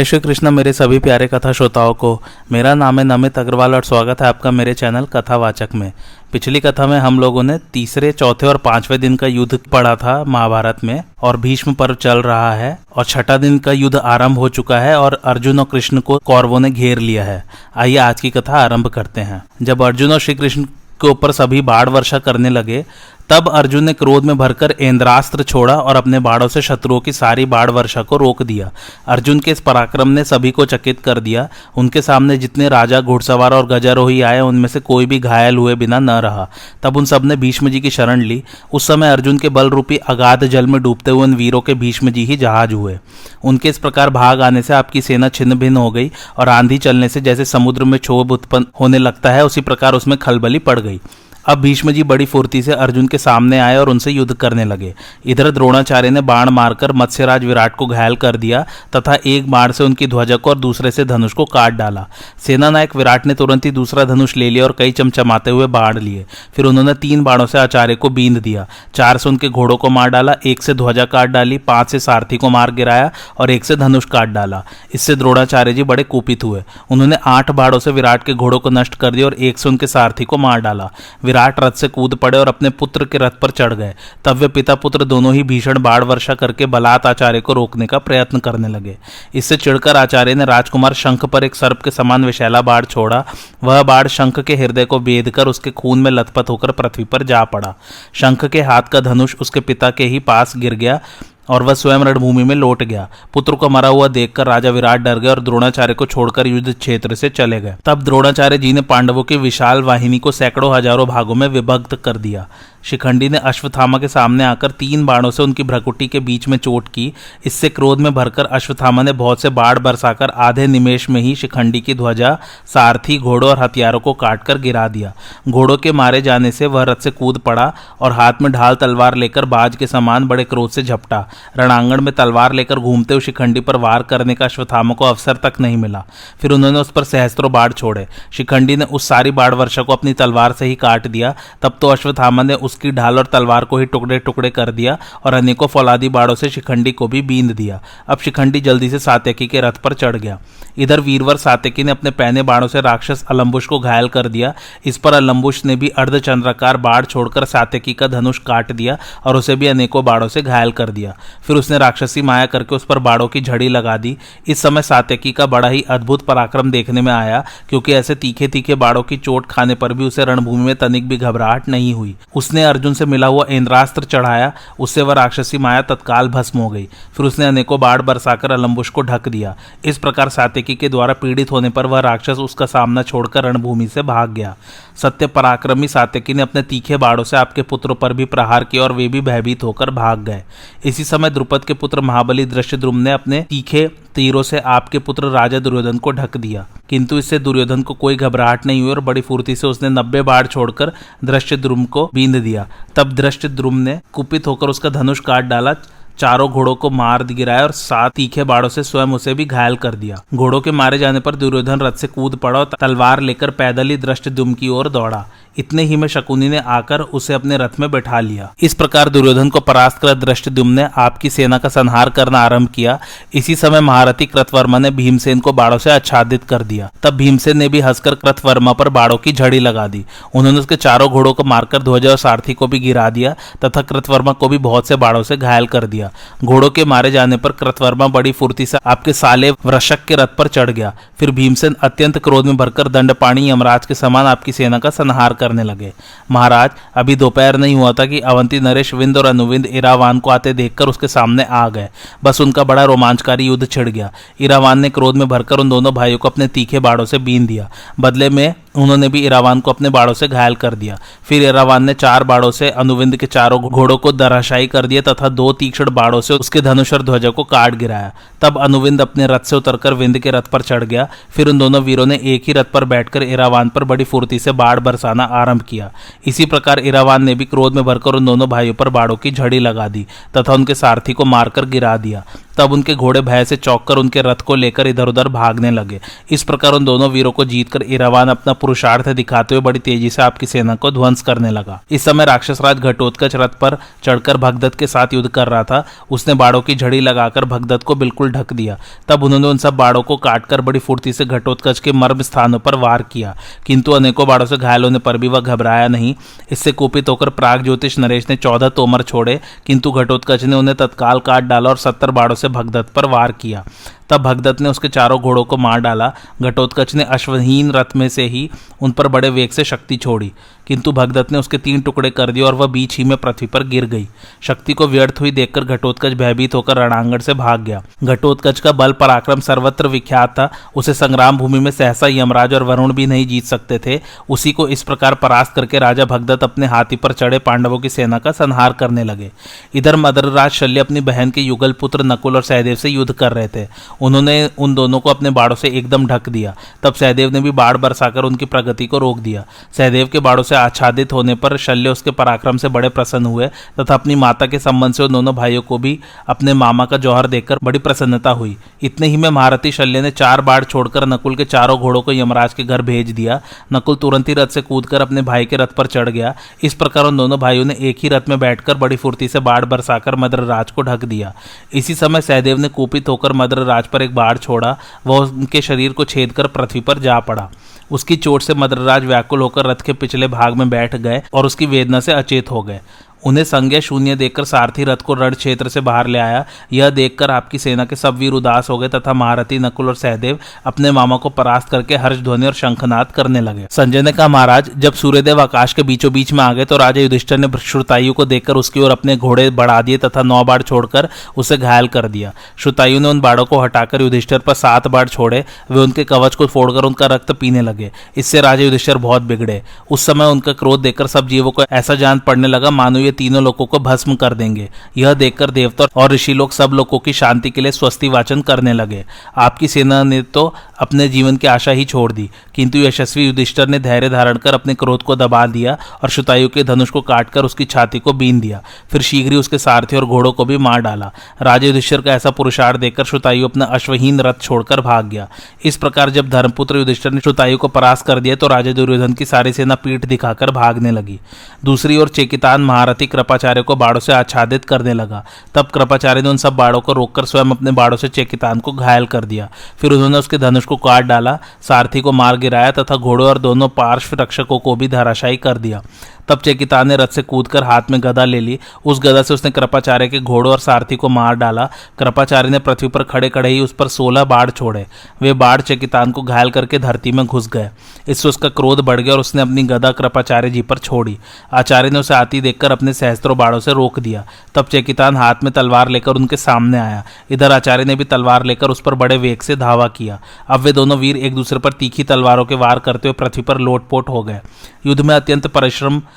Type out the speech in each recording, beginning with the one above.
जय श्री कृष्ण मेरे सभी प्यारे कथा श्रोताओं को, मेरा नाम है नमित अग्रवाल और स्वागत है आपका मेरे चैनल कथावाचक में। पिछली कथा में हम लोगों ने तीसरे, चौथे और पाँचवें दिन का युद्ध पढ़ा था महाभारत में, और भीष्म पर्व चल रहा है, और छठा दिन का युद्ध आरंभ हो चुका है, और अर्जुन और कृष्ण को कौरवों ने घेर लिया है। आइए आज की कथा आरंभ करते हैं। जब अर्जुन और श्री कृष्ण के ऊपर सभी बाढ़ वर्षा करने लगे तब अर्जुन ने क्रोध में भरकर इंद्रास्त्र छोड़ा और अपने बाड़ों से शत्रुओं की सारी बाढ़ वर्षा को रोक दिया। अर्जुन के इस पराक्रम ने सभी को चकित कर दिया। उनके सामने जितने राजा घुड़सवार और गजारोही आए, उनमें से कोई भी घायल हुए बिना न रहा। तब उन सबने भीष्म जी की शरण ली। उस समय अर्जुन के बल रूपी अगाध जल में डूबते हुए उन वीरों के भीष्म जी ही जहाज़ हुए। उनके इस प्रकार भाग आने से आपकी सेना छिन्न भिन्न हो गई और आंधी चलने से जैसे समुद्र में क्षोभ उत्पन्न होने लगता है, उसी प्रकार उसमें खलबली पड़ गई। अब भीष्म जी बड़ी फुर्ती से अर्जुन के सामने आए और उनसे युद्ध करने लगे। इधर द्रोणाचार्य ने बाण मारकर मत्स्यराज विराट को घायल कर दिया तथा एक बाण से उनकी ध्वजा को और दूसरे से धनुष को काट डाला। सेना नायक विराट ने तुरंत ही दूसरा धनुष ले लिया और कई चमचमाते हुए बाण लिए। फिर उन्होंने तीन बाणों से आचार्य को बींद दिया। चार से उनके घोड़ों को मार डाला, एक से ध्वजा काट डाली, पाँच से सारथी को मार गिराया और एक से धनुष काट डाला। इससे द्रोणाचार्य जी बड़े कुपित हुए। उन्होंने आठ बाणों से विराट के घोड़ों को नष्ट कर दिया और एक से उनके सारथी को मार डाला। विराट रथ से कूद पड़े और अपने पुत्र के रथ पर चढ़ गए। तब वे पिता पुत्र दोनों ही भीषण बाढ़ वर्षा करके बलात् आचार्य को रोकने का प्रयत्न करने लगे। इससे चिड़कर आचार्य ने राजकुमार शंख पर एक सर्प के समान विशैला बाढ़ छोड़ा। वह बाढ़ शंख के हृदय को बेद उसके खून में लथपथ होकर पृथ्वी पर जा पड़ा। शंख के हाथ का धनुष उसके पिता के ही पास गिर गया। और वह स्वयं रणभूमि में लौट गया। पुत्र को मरा हुआ देखकर राजा विराट डर गए और द्रोणाचार्य को छोड़कर युद्ध क्षेत्र से चले गए। तब द्रोणाचार्य जी ने पांडवों की विशाल वाहिनी को सैकड़ों हज़ारों भागों में विभक्त कर दिया। शिखंडी ने अश्वत्थामा के सामने आकर तीन बाणों से उनकी भ्रकुटी के बीच में चोट की। इससे क्रोध में भरकर अश्वत्थामा ने बहुत से बाढ़ बरसाकर आधे निमेश में ही शिखंडी की ध्वजा, सारथी, घोड़ों और हथियारों को काटकर गिरा दिया। घोड़ों के मारे जाने से वह रथ से कूद पड़ा और हाथ में ढाल तलवार लेकर बाज के समान बड़े क्रोध से झपटा। रणांगण में तलवार लेकर घूमते हुए शिखंडी पर वार करने का अश्वत्थामा को अवसर तक नहीं मिला। फिर उन्होंने उस पर सहस्त्रों बाढ़ छोड़े। शिखंडी ने उस सारी बाढ़ वर्षा को अपनी तलवार से ही काट दिया। तब तो अश्वत्थामा ने उसकी ढाल और तलवार को ही टुकड़े टुकड़े कर दिया और अनेकों फौलादी बाड़ों से शिखंडी को भी बींद दिया। अब शिखंडी जल्दी से सात्यकी के रथ पर चढ़ गया। इधर वीरवर सात्यकी ने अपने पहने बाणों से राक्षस अलम्बुश को घायल कर दिया। इस पर अलम्बुश ने भी अर्धचंद्राकार बाढ़ छोड़कर सात्यकी का धनुष काट दिया और उसे भी अनेकों बाड़ों से घायल कर दिया। फिर उसने राक्षसी माया करके उस पर बाड़ों की झड़ी लगा दी। इस समय सात्यकी का बड़ा ही अद्भुत पराक्रम देखने में आया, क्योंकि ऐसे तीखे तीखे बाड़ों की चोट खाने पर भी उसे रणभूमि में तनिक भी घबराहट नहीं हुई। उसने अर्जुन से मिला हुआ इंद्रास्त्र चढ़ाया, उससे वह राक्षसी माया तत्काल भस्म हो गई। फिर उसने अनेकों बाढ़ बरसाकर अलम्बुश को ढक दिया। इस प्रकार सात्यकी के द्वारा पीड़ित होने पर वह राक्षस उसका सामना छोड़कर रणभूमि से भाग गया। सत्य पराक्रमी सात्यकी ने अपने तीखे बाड़ों से आपके पुत्रों पर भी प्रहार किया और वे भी भयभीत होकर भाग गए। इसी समय द्रुपद के पुत्र महाबली दृश्य ने अपने तीखे तीरों से आपके पुत्र राजा दुर्योधन को ढक दिया। किंतु इससे दुर्योधन को कोई घबराहट नहीं हुई और बड़ी फुर्ती से उसने नब्बे बाढ़ छोड़कर दृश्य द्रुम को बींद दिया। तब दृश्य द्रुम ने कुपित होकर उसका धनुष काट डाला, चारों घोड़ों को मार गिराया और सात तीखे बाड़ों से स्वयं उसे भी घायल कर दिया। घोड़ों के मारे जाने पर दुर्योधन रथ से कूद पड़ा और तलवार लेकर पैदल ही दृष्ट दुम की ओर दौड़ा। इतने ही में शकुनी ने आकर उसे अपने रथ में बैठा लिया। इस प्रकार दुर्योधन को परास्त कर दृष्टद्युम ने आपकी सेना का संहार करना आरंभ किया। इसी समय महारथी कृतवर्मा ने भीमसेन को बाड़ों से आच्छादित कर दिया। तब भीमसेन ने भी हंसकर कृतवर्मा पर बाड़ों की झड़ी लगा दी। उन्होंने उसके चारों घोड़ों को मारकर ध्वजा और सारथी को भी गिरा दिया तथा कृतवर्मा को भी बहुत से बाड़ों से घायल कर दिया। घोड़ों के मारे जाने पर कृतवर्मा बड़ी फुर्ती से आपके साले वृषक के रथ पर चढ़ गया। फिर भीमसेन अत्यंत क्रोध में भरकर दंडपाणी यमराज के समान आपकी सेना का संहार करने लगे। महाराज, अभी दोपहर नहीं हुआ था कि अवंती नरेश विंद और अनुविंद इरावान को आते देखकर उसके सामने आ गए। बस उनका बड़ा रोमांचकारी युद्ध छिड़ गया। इरावान ने क्रोध में भरकर उन दोनों भाइयों को अपने तीखे बाड़ों से बीन दिया। बदले में उन्होंने भी इरावान को अपने बाड़ों से घायल कर दिया। फिर इरावान ने चार बाड़ों से अनुविंद के चारों घोड़ों को दराशाई कर दिया तथा दो तीक्ष्ण बाड़ों से उसके धनुष और ध्वजा को काट गिराया। तब अनुविंद अपने रथ से उतरकर विंद के रथ पर चढ़ गया। फिर उन दोनों वीरों ने एक ही रथ पर बैठकर इरावान पर बड़ी फुर्ती से बाढ़ बरसाना आरंभ किया। इसी प्रकार इरावान ने भी क्रोध में भरकर उन दोनों भाइयों पर बाड़ों की झड़ी लगा दी तथा उनके सारथी को मारकर गिरा दिया। तब उनके घोड़े भय से चौक कर उनके रथ को लेकर इधर उधर भागने लगे। इस प्रकार उन दोनों वीरों को जीतकर इरावान अपना पुरुषार्थ दिखाते हुए बड़ी तेज़ी से आपकी सेना को ध्वंस करने लगा। इस समय राक्षस राज घटोत्कच रथ पर चढ़कर भगदत्त के साथ युद्ध कर रहा था। उसने बाड़ों की झड़ी लगाकर भगदत्त को बिल्कुल ढक दिया। तब उन्होंने उन सब बाड़ों को काटकर बड़ी फुर्ती से घटोत्कच के मर्म स्थानों पर वार किया। किंतु अनेकों बाड़ों से घायल होने पर भी वह घबराया नहीं। इससे कुपित होकर प्राग ज्योतिष नरेश ने चौदह तोमर छोड़े। किंतु घटोत्कच ने उन्हें तत्काल काट डाला और सत्तर बाड़ों से भगदत्त पर वार किया। तब भगदत्त ने उसके चारों घोड़ों को मार डाला। घटोत्कच ने अश्वहीन रथ में से ही उन पर बड़े वेग से शक्ति छोड़ी। किंतु भगदत्त ने उसके तीन टुकड़े कर दिए और वह बीच ही में पृथ्वी पर गिर गई। शक्ति को व्यर्थ हुई देखकर घटोत्कच भयभीत होकर रणांगण से भाग गया। घटोत्कच का बल पराक्रम सर्वत्र विख्यात था। उसे संग्राम भूमि में सहसा यमराज और वरुण भी नहीं जीत सकते थे। उसी को इस प्रकार परास्त करके राजा भगदत्त अपने हाथी पर चढ़े पांडवों की सेना का संहार करने लगे। इधर मदरराज शल्य अपनी बहन के युगल पुत्र नकुल और सहदेव से युद्ध कर रहे थे। उन्होंने उन दोनों को अपने बाड़ों से एकदम ढक दिया। तब सहदेव ने भी बाढ़ बरसाकर उनकी प्रगति को रोक दिया। सहदेव के बाड़ों से आच्छादित होने पर शल्य उसके पराक्रम से बड़े प्रसन्न हुए, तथा अपनी माता के संबंध से दोनों भाइयों को भी अपने मामा का जौहर देखकर बड़ी प्रसन्नता हुई। इतने ही में महारथी शल्य ने चार बाढ़ छोड़कर नकुल के चारों घोड़ों को यमराज के घर भेज दिया। नकुल तुरंत ही रथ से कूदकर अपने भाई के रथ पर चढ़ गया। इस प्रकार उन दोनों भाइयों ने एक ही रथ में बैठकर बड़ी फुर्ती से बाढ़ बरसाकर मद्र राज को ढक दिया। इसी समय सहदेव ने कूपित होकर मद्र राज पर एक बाढ़ छोड़ा। वह उनके शरीर को छेद कर पृथ्वी पर जा पड़ा। उसकी चोट से मद्रराज व्याकुल होकर रथ के पिछले भाग में बैठ गए और उसकी वेदना से अचेत हो गए। उन्हें संज्ञा शून्य देखकर सारथी रथ को रण क्षेत्र से बाहर ले आया। यह देखकर आपकी सेना के सब वीर उदास हो गए तथा महारथी नकुल और सहदेव अपने मामा को परास्त करके हर्ष ध्वनि और शंखनाद करने लगे। संजय ने कहा, महाराज, जब सूर्यदेव आकाश के बीचों बीच में आ गए तो राजा युधिष्ठर ने श्रुतायु को देखकर उसकी ओर अपने घोड़े बढ़ा दिए तथा नौ बाढ़ छोड़कर उसे घायल कर दिया। श्रुतायु ने उन बाड़ों को हटाकर युधिष्ठर पर सात बाढ़ छोड़े। वे उनके कवच को फोड़कर उनका रक्त पीने लगे। इससे राजा युधिष्ठर बहुत बिगड़े। उस समय उनका क्रोध देखकर सब जीवों को ऐसा जान पड़ने लगा, मानो ये तीनों लोगों को भस्म कर देंगे। यह देखकर देवता और ऋषि लोग सब लोगों की शांति के लिए स्वस्ति वाचन करने लगे। आपकी सेना ने तो अपने जीवन की आशा ही छोड़ दी। किंतु यशस्वी युधिष्ठर ने धैर्य धारण कर अपने क्रोध को दबा दिया और शुतायु के धनुष को काटकर उसकी छाती को बीन दिया। फिर शीघ्र ही उसके सारथी और घोड़ों को भी मार डाला। राजा युधिष्ठर का ऐसा पुरुषार्थ देखकर शुतायु अपना अश्वहीन रथ छोड़कर भाग गया। इस प्रकार जब धर्मपुत्र युधिष्ठर ने शुतायु को परास कर दिया तो राजा दुर्योधन की सारी सेना पीठ दिखाकर भागने लगी। दूसरी ओर चेकितान महारथी कृपाचार्य को बाड़ों से आच्छादित करने लगा। तब कृपाचार्य ने उन सब बाड़ों को रोककर स्वयं अपने बाड़ों से चेकितान को घायल कर दिया। फिर उन्होंने उसके धनुष को काट डाला, सारथी को मार गिराया तथा घोड़ों और दोनों पार्श्व रक्षकों को भी धराशायी कर दिया। तब चेकिता ने रथ से कूदकर हाथ में गदा ले ली। उस गदा से उसने कृपाचार्य के घोड़ों और सारथी को मार डाला। कृपाचार्य ने पृथ्वी पर खड़े खड़े ही उस पर सोलह बाढ़ छोड़े। वे बाढ़ चेकितान को घायल करके धरती में घुस गए। इससे उसका क्रोध बढ़ गया और उसने अपनी गदा कृपाचार्य जी पर छोड़ी। आचार्य ने उसे आती देखकर अपने सहस्त्रों बाढ़ों से रोक दिया। तब चेकितान हाथ में तलवार लेकर उनके सामने आया। इधर आचार्य ने भी तलवार लेकर उस पर बड़े वेग से धावा किया। अब वे दोनों वीर एक दूसरे पर तीखी तलवारों के वार करते हुए पृथ्वी पर लोटपोट हो गए। युद्ध में अत्यंत परिश्रम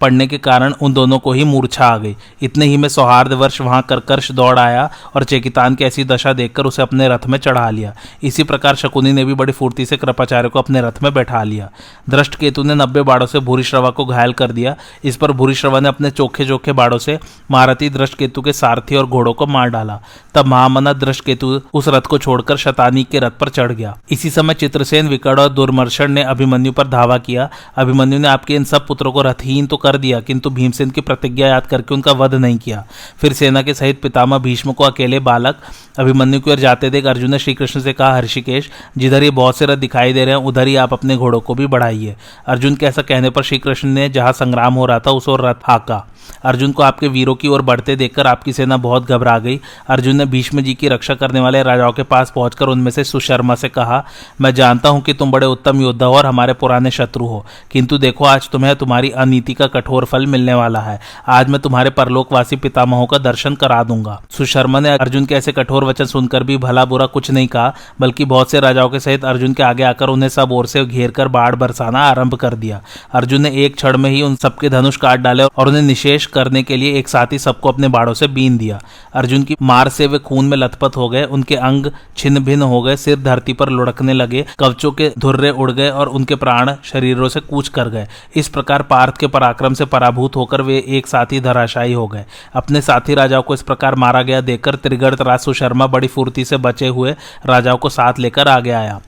पड़ने के कारण उन दोनों को ही मूर्छा आ गई। इतने ही में सौहार्द वर्ष वहाँ करकर्ष दौड़ आया और चेकितान की ऐसी दशा देखकर उसे अपने रथ में चढ़ा लिया। इसी प्रकार शकुनी ने भी बड़ी फुर्ती से कृपाचार्य को अपने रथ में बैठा लिया। दृष्ट केतु ने नब्बे बाड़ों से भूरिश्रवा को घायल कर दिया। इस पर भूरिश्रवा ने अपने चोखे चोखे बाड़ों से महारथी दृष्ट केतु के सारथी और घोड़ों को मार डाला। तब महामना दृष्ट केतु उस रथ को छोड़कर शतानी के रथ पर चढ़ गया। इसी समय चित्रसेन विकट और दुर्मर्शन ने अभिमन्यु पर धावा किया। अभिमन्यु ने आपके इन सब पुत्रों को रथहीन तो कर दिया, किंतु भीमसेन की प्रतिज्ञा याद करके उनका वध नहीं किया। फिर सेना के सहित पितामह भीष्म को अकेले बालक अभिमन्यु की ओर जाते देख अर्जुन ने श्रीकृष्ण से कहा, हर्षिकेश, जिधर ये बहुत से रथ दिखाई दे रहे हैं, उधर ही आप अपने घोड़ों को भी बढ़ाइए। अर्जुन के ऐसा कहने पर श्रीकृष्ण ने जहाँ संग्राम हो रहा था, उस ओर रथ हाका। अर्जुन को आपके वीरों की ओर बढ़ते देखकर आपकी सेना बहुत घबरा गई। अर्जुन ने भीष्म जी की रक्षा करने वाले राजाओं के पास पहुंचकर उनमें से सुशर्मा से कहा, मैं जानता हूँ कि तुम बड़े उत्तम योद्धा हो और हमारे पुराने शत्रु हो। किंतु देखो, आज तुम्हें तुम्हारी अनीति का कठोर फल मिलने वाला है। आज मैं तुम्हारे परलोकवासी पितामहों का दर्शन करा दूँगा। सुशर्मा ने अर्जुन के ऐसे कठोर वचन सुनकर भी भला बुरा कुछ नहीं कहा, बल्कि बहुत से राजाओं के सहित अर्जुन के आगे आकर उन्हें सब ओर से घेर कर बाढ़ बरसाना आरंभ कर दिया। अर्जुन ने एक क्षण में ही उन सबके धनुष काट डाले और उन्हें निशेष करने के लिए एक साथी सबको अपने बाड़ों से बीन दिया। अर्जुन की मार से वे खून में लथपथ हो गए, उनके अंग छिन्न भिन्न हो गए, सिर धरती पर लुढ़कने लगे, कवचों के धुर्रे उड़ गए और उनके प्राण शरीरों से कूच कर गए। इस प्रकार पार्थ के पराक्रम से पराभूत होकर वे एक साथी धराशायी हो गए। अपने साथी राजाओं को इस प्रकार मारा गया देखकर त्रिगढ़ रासु शर्मा बड़ी फुर्ती से बचे हुए राजाओं को साथ लेकर आगे आया।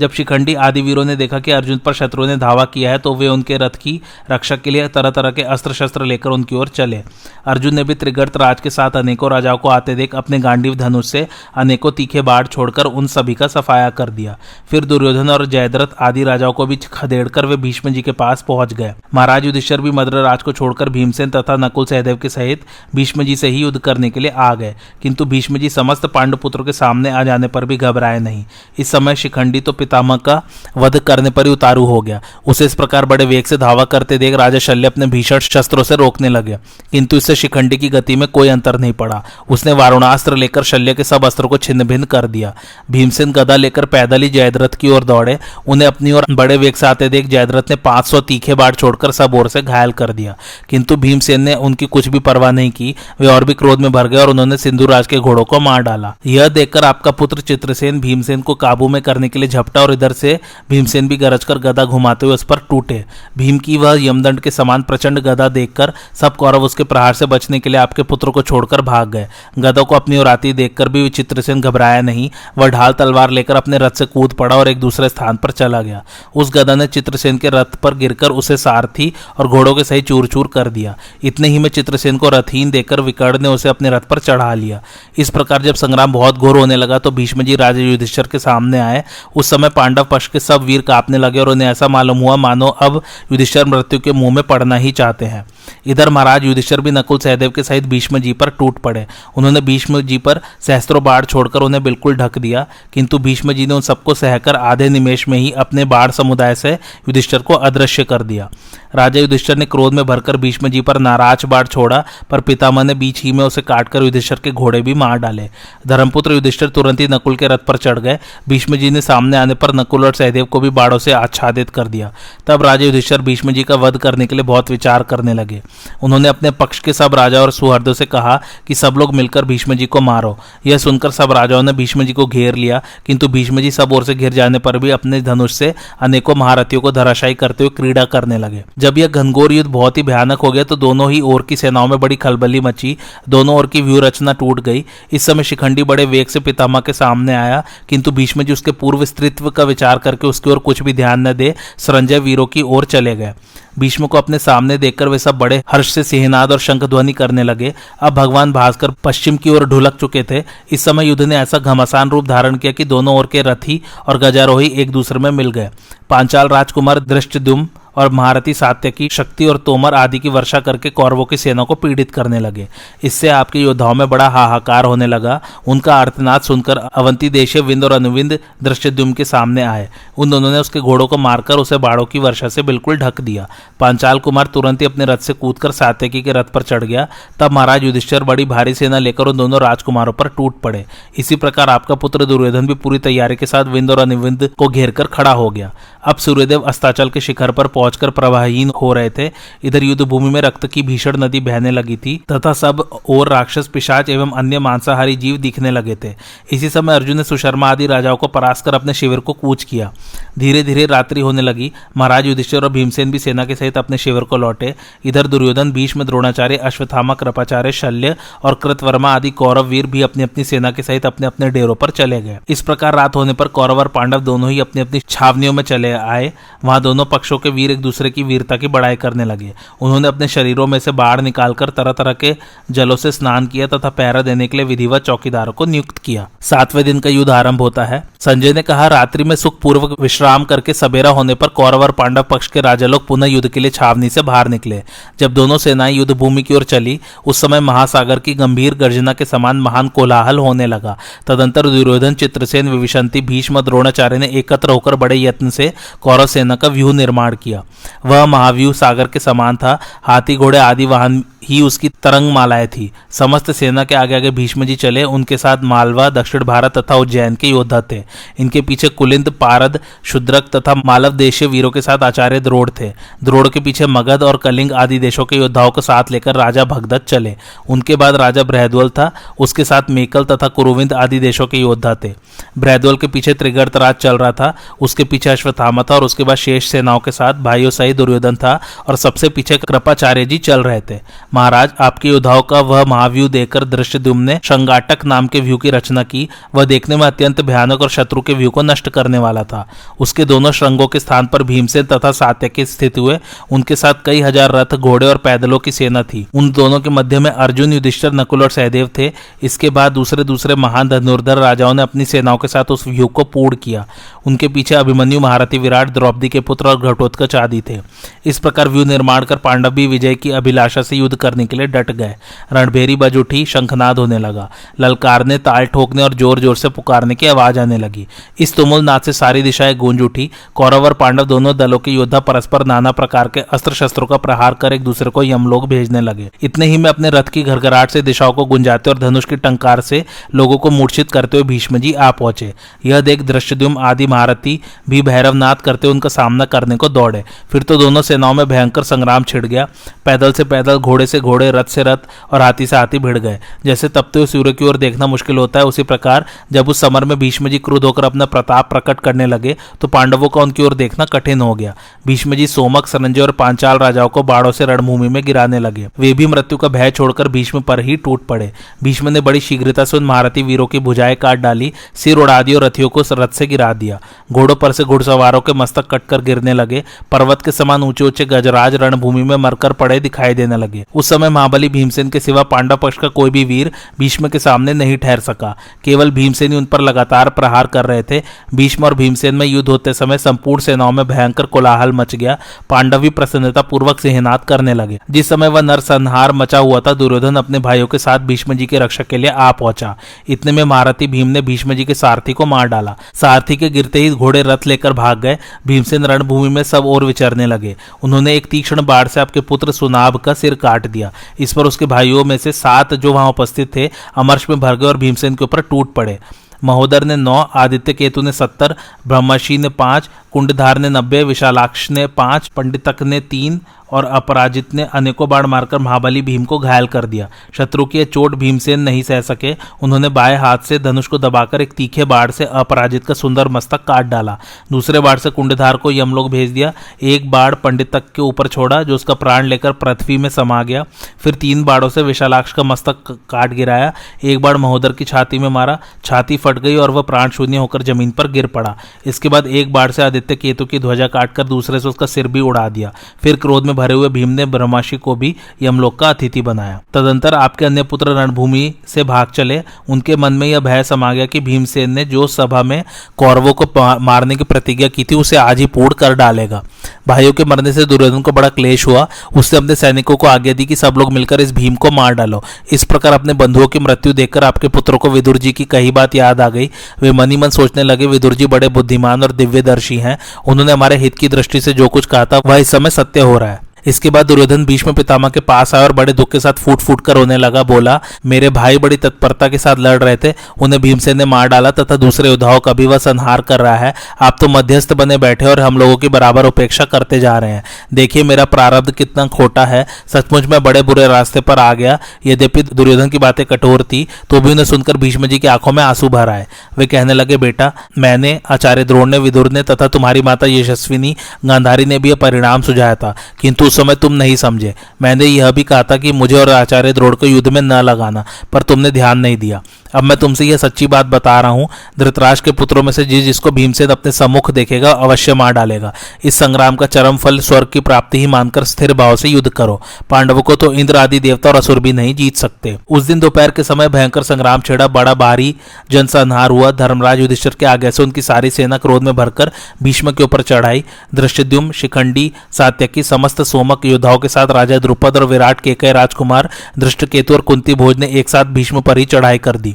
जब शिखंडी आदि वीरों ने देखा कि अर्जुन पर शत्रुओं ने धावा किया है तो वे उनके रथ की रक्षा के लिए तरह तरह के अस्त्र शस्त्र लेकर उनकी ओर चले। अर्जुन ने भी त्रिगर्त राज के साथ अनेकों राजाओं को आते देख अपने गांडीव धनुष से अनेकों तीखे बाढ़ छोड़कर उन सभी का सफाया कर दिया। फिर दुर्योधन और जयद्रथ आदि राजाओं को भी खदेड़कर वे भीष्म जी के पास पहुँच गए। महाराज युधिष्ठर भी मद्र राज को छोड़कर भीमसेन तथा नकुल सहदेव के सहित भीष्म जी से ही युद्ध करने के लिए आ गए। किंतु भीष्म जी समस्त पांडुपुत्रों के सामने आ जाने पर भी घबराए नहीं। इस समय शिखंडी तो पितामह का वध करने पर ही उतारू हो गया। उसे इस प्रकार बड़े वेग से धावा करते देख राजा शल्य अपने भीषण शस्त्रों से रोकने लगे, किंतु इससे शिखंडी की गति में कोई अंतर नहीं पड़ा। उसने वारुणास्त्र लेकर शल्य के सब अस्त्रों को छिन्न भिन्न कर दिया। भीमसेन गदा लेकर पैदल ही जयद्रथ की ओर दौड़े। उन्हें अपनी ओर बड़े वेग से आते देख जयद्रथ ने 500 तीखे बाढ़ छोड़कर सब ओर से घायल कर दिया। किंतु भीमसेन ने उनकी कुछ भी परवाह नहीं की, वे और भी क्रोध में भर गए और उन्होंने सिंधु राज के घोड़ों को मार डाला। यह देखकर आपका पुत्र चित्रसेन भीमसेन को काबू में करने के लिए झपटा और इधर से भीमसेन भी गरज कर गदा घुमाते हुए उस पर टूटे। भीम की वह यमदंड के समान प्रचंड गदा देखकर सब कौरव उसके प्रहार से बचने के लिए आपके पुत्र को छोड़कर भाग गए। गदा को अपनी ओर आती देखकर भी चित्रसेन घबराया नहीं। वह ढाल तलवार लेकर अपने रथ से कूद पड़ा और एक दूसरे स्थान पर चला गया। उस गदा ने चित्रसेन के रथ पर गिरकर उसे सारथी और घोड़ों के सही चूर चूर कर दिया। इतने ही में चित्रसेन को रथहीन देकर विकर्ण ने उसे अपने रथ पर चढ़ा लिया। इस प्रकार जब संग्राम बहुत घोर होने लगा तो भीष्म जी राजा युधिष्ठर के सामने आए। उस समय पांडव पक्ष के सब वीर कांपने लगे और उन्हें ऐसा मालूम हुआ, मानो अब युधिष्ठर मृत्यु के मुँह में पड़ना ही चाहते हैं। इधर महाराज युधिष्ठर भी नकुल सहदेव के सहित भीष्म जी पर टूट पड़े। उन्होंने भीष्म जी पर सहस्त्रों बाढ़ छोड़कर उन्हें बिल्कुल ढक दिया, किंतु भीष्म जी ने उन सबको सहकर आधे निमेश में ही अपने बाढ़ समुदाय से युधिष्ठर को अदृश्य कर दिया। राजा युधिष्ठर ने क्रोध में भरकर भीष्म जी पर नाराज़ बाढ़ छोड़ा, पर पितामह ने बीच ही में उसे काटकर युधिष्ठर के घोड़े भी मार डाले। धर्मपुत्र युधिष्ठर तुरंत ही नकुल के रथ पर चढ़ गए। भीष्म जी ने सामने आने पर नकुल और सहदेव को भी बाढ़ों से आच्छादित कर दिया। तब राजा युधिष्ठर भीष्म जी का वध करने के लिए बहुत विचार करने लगे। उन्होंने अपने पक्ष के सब राजा और सुहर्दों से कहा कि सब लोग मिलकर भीष्म जी को मारो। यह सुनकर सब राजाओं ने भीष्म जी को घेर लिया, किंतु भीष्म जी सब ओर से घिर जाने पर भी अपने धनुष से अनेकों महारथियों को धराशायी करते हुए क्रीड़ा करने लगे। जब यह घनघोर युद्ध बहुत ही भयानक हो गया तो दोनों ही ओर की सेनाओं में बड़ी खलबली मची, दोनों ओर की व्यू रचना टूट गई। इस समय शिखंडी बड़े वेग से पितामह के सामने आया, किंतु भीष्म जी उसके पूर्व स्त्रित्व का विचार करके उसकी ओर कुछ भी ध्यान न दे संजय वीरों की ओर चले गए। भीष्म को अपने सामने देखकर वे सब बड़े हर्ष से सिहनाद और शंख ध्वनि करने लगे। अब भगवान भास्कर पश्चिम की ओर ढुलक चुके थे। इस समय युद्ध ने ऐसा घमासान रूप धारण किया कि दोनों ओर के रथी और गजारोही एक दूसरे में मिल गए। पांचाल राजकुमार दृष्टदुम और महारथी सात्य की शक्ति और तोमर आदि की वर्षा करके कौरवों की सेना को पीड़ित करने लगे। इससे आपके योद्धाओं में बड़ा हाहाकार होने लगा। उनका अर्थनाथ सुनकर अवंती देश विंद और अनुविंद दृश्यद्युम के सामने आए। उन दोनों ने उसके घोड़ों को मारकर उसे बाड़ों की वर्षा से बिल्कुल ढक दिया। पांचाल कुमार तुरंत ही अपने रथ से कूदकर सात्यकी के रथ पर चढ़ गया। तब महाराज युधिष्ठर बड़ी भारी सेना लेकर उन दोनों राजकुमारों पर टूट पड़े। इसी प्रकार आपका पुत्र दुर्योधन भी पूरी तैयारी के साथ विंद और अनुविंद को घेर कर खड़ा हो गया। अब सूर्यदेव अस्ताचल के शिखर पर पहुंचकर प्रवाहीन हो रहे थे। इधर युद्ध भूमि में रक्त की भीषण नदी बहने लगी थी, तथा सब और राक्षस, पिशाच एवं अन्य मांसाहारी जीव दिखने लगे थे। इसी समय अर्जुन ने सुशर्मा आदि राजाओं को परास कर अपने शिविर को कूच किया। धीरे धीरे रात्रि होने लगी। महाराज युधिष्ठिर और भीमसेन भी सेना के सहित अपने शिविर को लौटे। इधर दुर्योधन, भीष्म, द्रोणाचार्य अश्वथामा कृपाचार्य, शल्य और कृतवर्मा आदि कौरव वीर भी अपनी अपनी सेना के सहित अपने अपने डेरों पर चले गए। इस प्रकार रात होने पर कौरव और पांडव दोनों ही अपनी अपनी छावनियों में चले आए, वहाँ दोनों पक्षों के वीर एक दूसरे की वीरता की बड़ाई करने लगे। उन्होंने अपने शरीरों में से बाढ़ निकालकर तरह तरह के जलों से स्नान किया तथा पैरा देने के लिए विधिवत चौकीदारों को नियुक्त किया। सातवें दिन का युद्ध आरंभ होता है। संजय ने कहा, रात्रि में सुखपूर्वक विश्राम करके सवेरा होने पर कौरव और पांडव पक्ष के राजा लोग पुनः युद्ध के लिए छावनी से बाहर निकले। जब दोनों सेनाएँ युद्ध भूमि की ओर चली, उस समय महासागर की गंभीर गर्जना के समान महान कोलाहल होने लगा। तदंतर दुर्योधन, चित्रसेन विविशंति भीष्म, द्रोणाचार्य ने एकत्र होकर बड़े यत्न से कौरव सेना का व्यूह निर्माण किया। वह महाव्यूह सागर के समान था। हाथी, घोड़े आदि वाहन ही उसकी तरंग मालाएँ थी। समस्त सेना के आगे आगे भीष्म जी चले, उनके साथ मालवा, दक्षिण भारत तथा उज्जैन के योद्धा थे। इनके पीछे कुलिंद, पारद, शुद्रक तथा मालव देशीय वीरों के साथ आचार्य द्रोड़ थे। द्रोड़ के पीछे मगध और कलिंग आदि देशों के योद्धाओं को साथ लेकर राजा भगदत्त चले। उनके बाद राजा बृहद्वल था। उसके साथ मेकल तथा कुरुविंद आदि देशों के योद्धा थे। बृहद्वल के पीछे त्रिगर्त राज चल रहा था। उसके पीछे अश्वत्थामा था और उसके बाद शेष सेनाओं के साथ भाइयों सहित दुर्योधन था और सबसे पीछे कृपाचार्य जी चल रहे थे। महाराज, आपके योद्धाओं का वह महाव्यू देखकर दृश्य ने शंगाटक नाम के व्यू की रचना की। वह देखने में अत्यंत भयानक और शत्रु के व्यू को नष्ट करने वाला था। उसके दोनों श्रृंगों के स्थान पर भीमसेन तथा सात्यकी स्थित हुए। उनके साथ कई हज़ार रथ, घोड़े और पैदलों की सेना थी। उन दोनों के मध्य में अर्जुन, युधिष्ठर, नकुल और सहदेव थे। इसके बाद दूसरे दूसरे महान धनुर्धर राजाओं ने अपनी सेनाओं के साथ उस व्यू को पूर्ण किया। उनके पीछे अभिमन्यु महारथी विराट द्रौपदी के पुत्र और घटोत्कच आदि थे। इस प्रकार व्यू निर्माण कर पांडव भी विजय की अभिलाषा से युद्ध करने के लिए डट गए। रणभेरी बज उठी, शंखनाद होने लगा। ललकारने ताल ठोकने और ज़ोर ज़ोर से पुकारने की आवाज़ आने लगी। इस तुमुल नाद से सारी दिशाएँ गूंज उठी। कौरव और पांडव दोनों दलों के योद्धा परस्पर नाना प्रकार के अस्त्र शस्त्रों का प्रहार कर एक दूसरे को यमलोक भेजने लगे। इतने ही में अपने रथ की घरघराहट से दिशाओं को गुंजाते और धनुष की टंकार से लोगों को मूर्छित करते हुए भीष्म जी आ पहुँचे। यह देख दृश्यद्युम आदि महारथी भी भैरवनाथ करते उनका सामना करने को दौड़े। फिर तो दोनों सेनाओं में भयंकर संग्राम छिड़ गया। पैदल से पैदल, घोड़े से घोड़े, रथ से रथ और हाथी से हाथी भिड़ गए। जैसे तपते हुए सूर्य की ओर देखना मुश्किल होता है, उसी प्रकार जब उस समर में भीष्म जी क्रुद्ध होकर अपना प्रताप प्रकट करने लगे तो पांडवों का उनकी ओर देखना कठिन हो गया। भीष्म जी सोमक संजय और पांचाल राजाओं को बाड़ों से रणभूमि में गिराने लगे। वे भी मृत्यु का भय छोड़कर भीष्म पर ही टूट पड़े। भीष्म ने बड़ी शीघ्रता से उन महारथी वीरों की भुजाएँ काट डाली, सिर उड़ा दी और रथियों को रथ से गिरा दिया। घोड़ों पर से घुड़सवारों के मस्तक कटकर गिरने लगे। पर्वत के समान ऊँचे ऊँचे गजराज रणभूमि में मरकर पड़े दिखाई देने लगे। उस समय महाबली भीमसेन के सिवा पांडव पक्ष का कोई भी वीर भीष्म के सामने नहीं ठहर सका। केवल भीमसेन ही उन पर लगातार प्रहार कर रहे थे। भीष्म और भीमसेन में युद्ध होते समय संपूर्ण सेनाओं में भयंकर कोलाहल मच गया। पांडव भी प्रसन्नता पूर्वक सिंहनाद करने लगे। जिस समय वह नरसंहार मचा हुआ था, दुर्योधन अपने भाइयों के साथ भीष्म जी के रक्षक के लिए आ पहुँचा। इतने में महारथी भीम ने भीष्म जी के सारथी को मार डाला। सारथी के गिरते ही घोड़े रथ लेकर भाग गए। भीमसेन रणभूमि में सब और विचरने लगे। उन्होंने एक तीक्ष्ण बाढ़ से आपके पुत्र सुनाभ का सिर काट दिया। इस पर उसके भाइयों में से सात जो वहाँ उपस्थित थे अमर्श में भर गए और भीमसेन के ऊपर टूट पड़े। महोदर ने नौ, आदित्य केतु ने सत्तर ब्रह्मशी ने पाँच, कुंडधार ने नब्बे, विशालाक्ष ने पाँच, पंडितक ने तीन और अपराजित ने अनेकों बाढ़ मारकर महाबली भीम को घायल कर दिया। शत्रु की चोट भीमसेन नहीं सह सके। उन्होंने बाएँ हाथ से धनुष को दबाकर एक तीखे बाढ़ से अपराजित का सुंदर मस्तक काट डाला। दूसरे बाढ़ से कुंडधार को यमलोक भेज दिया। एक बाढ़ पंडित तक के ऊपर छोड़ा, जो उसका प्राण लेकर पृथ्वी में समा गया। फिर तीन बाढ़ों से विशालाक्ष का मस्तक काट गिराया। एक बाढ़ महोदर की छाती में मारा। छाती फट गई और वह प्राण शून्य होकर ज़मीन पर गिर पड़ा। इसके बाद एक बाढ़ से आदित्य केतु की ध्वजा काटकर दूसरे से उसका सिर भी उड़ा दिया। फिर क्रोध में भरे हुए भीम ने ब्रह्माशी को भी यमलोक का अतिथि बनाया। तदंतर आपके अन्य पुत्र रणभूमि से भाग चले। उनके मन में यह भय समा गया कि भीमसेन ने जो सभा में कौरवों को मारने की प्रतिज्ञा की थी, उसे आज ही पूर्ण कर डालेगा। भाइयों के मरने से दुर्योधन को बड़ा क्लेश हुआ। उसने अपने सैनिकों को आज्ञा दी कि सब लोग मिलकर इस भीम को मार डालो। इस प्रकार अपने बंधुओं की मृत्यु देखकर आपके पुत्रों को विदुर जी की कही बात याद आ गई। वे मनी मन सोचने लगे, विदुर जी बड़े बुद्धिमान और दिव्यदर्शी हैं। उन्होंने हमारे हित की दृष्टि से जो कुछ कहा था, वह इस समय सत्य हो रहा है। इसके बाद दुर्योधन भीष्म पितामह के पास आया और बड़े दुख के साथ फूट फूट कर रोने लगा, बोला, मेरे भाई बड़ी तत्परता के साथ लड़ रहे थे, उन्हें भीमसेन ने मार डाला तथा दूसरे योद्धाओं का भी वह संहार कर रहा है। आप तो मध्यस्थ बने बैठे और हम लोगों की बराबर उपेक्षा करते जा रहे हैं। देखिए, मेरा प्रारब्ध कितना खोटा है। सचमुच में बड़े बुरे रास्ते पर आ गया। यद्यपि दुर्योधन की बातें कठोर थी तो भी उन्हें सुनकर भीष्म जी की आँखों में आँसू भर आए। वे कहने लगे, बेटा, मैंने, आचार्य द्रोण ने, विदुर ने तथा तुम्हारी माता यशस्विनी गांधारी ने भी यह परिणाम सुझाया था। किंतु उस समय तुम नहीं समझे। मैंने यह भी कहा था कि मुझे और आचार्य द्रोड़ को युद्ध में न लगाना, पर तुमने ध्यान नहीं दिया। अब मैं तुमसे यह सच्ची बात बता रहा हूँ, धृतराज के पुत्रों में से जिस जिसको भीमसेन अपने सम्मुख देखेगा, अवश्य मार डालेगा। इस संग्राम का चरम फल स्वर्ग की प्राप्ति ही मानकर स्थिर भाव से युद्ध करो। पांडवों को तो इंद्र आदि देवता और असुर भी नहीं जीत सकते। उस दिन दोपहर के समय भयंकर संग्राम छेड़ा, बड़ा भारी जनसंहार हुआ। धर्मराज युधिष्ठिर के आगे से उनकी सारी सेना क्रोध में भरकर भीष्म के ऊपर चढ़ाई। दृश्यद्युम शिखंडी, सात्यकी, समस्त सोमक योद्धाओं के साथ राजा द्रुपद और विराट के राजकुमार दृष्टकेतु और कुंती भोज ने एक साथ भीष्म पर ही चढ़ाई कर दी।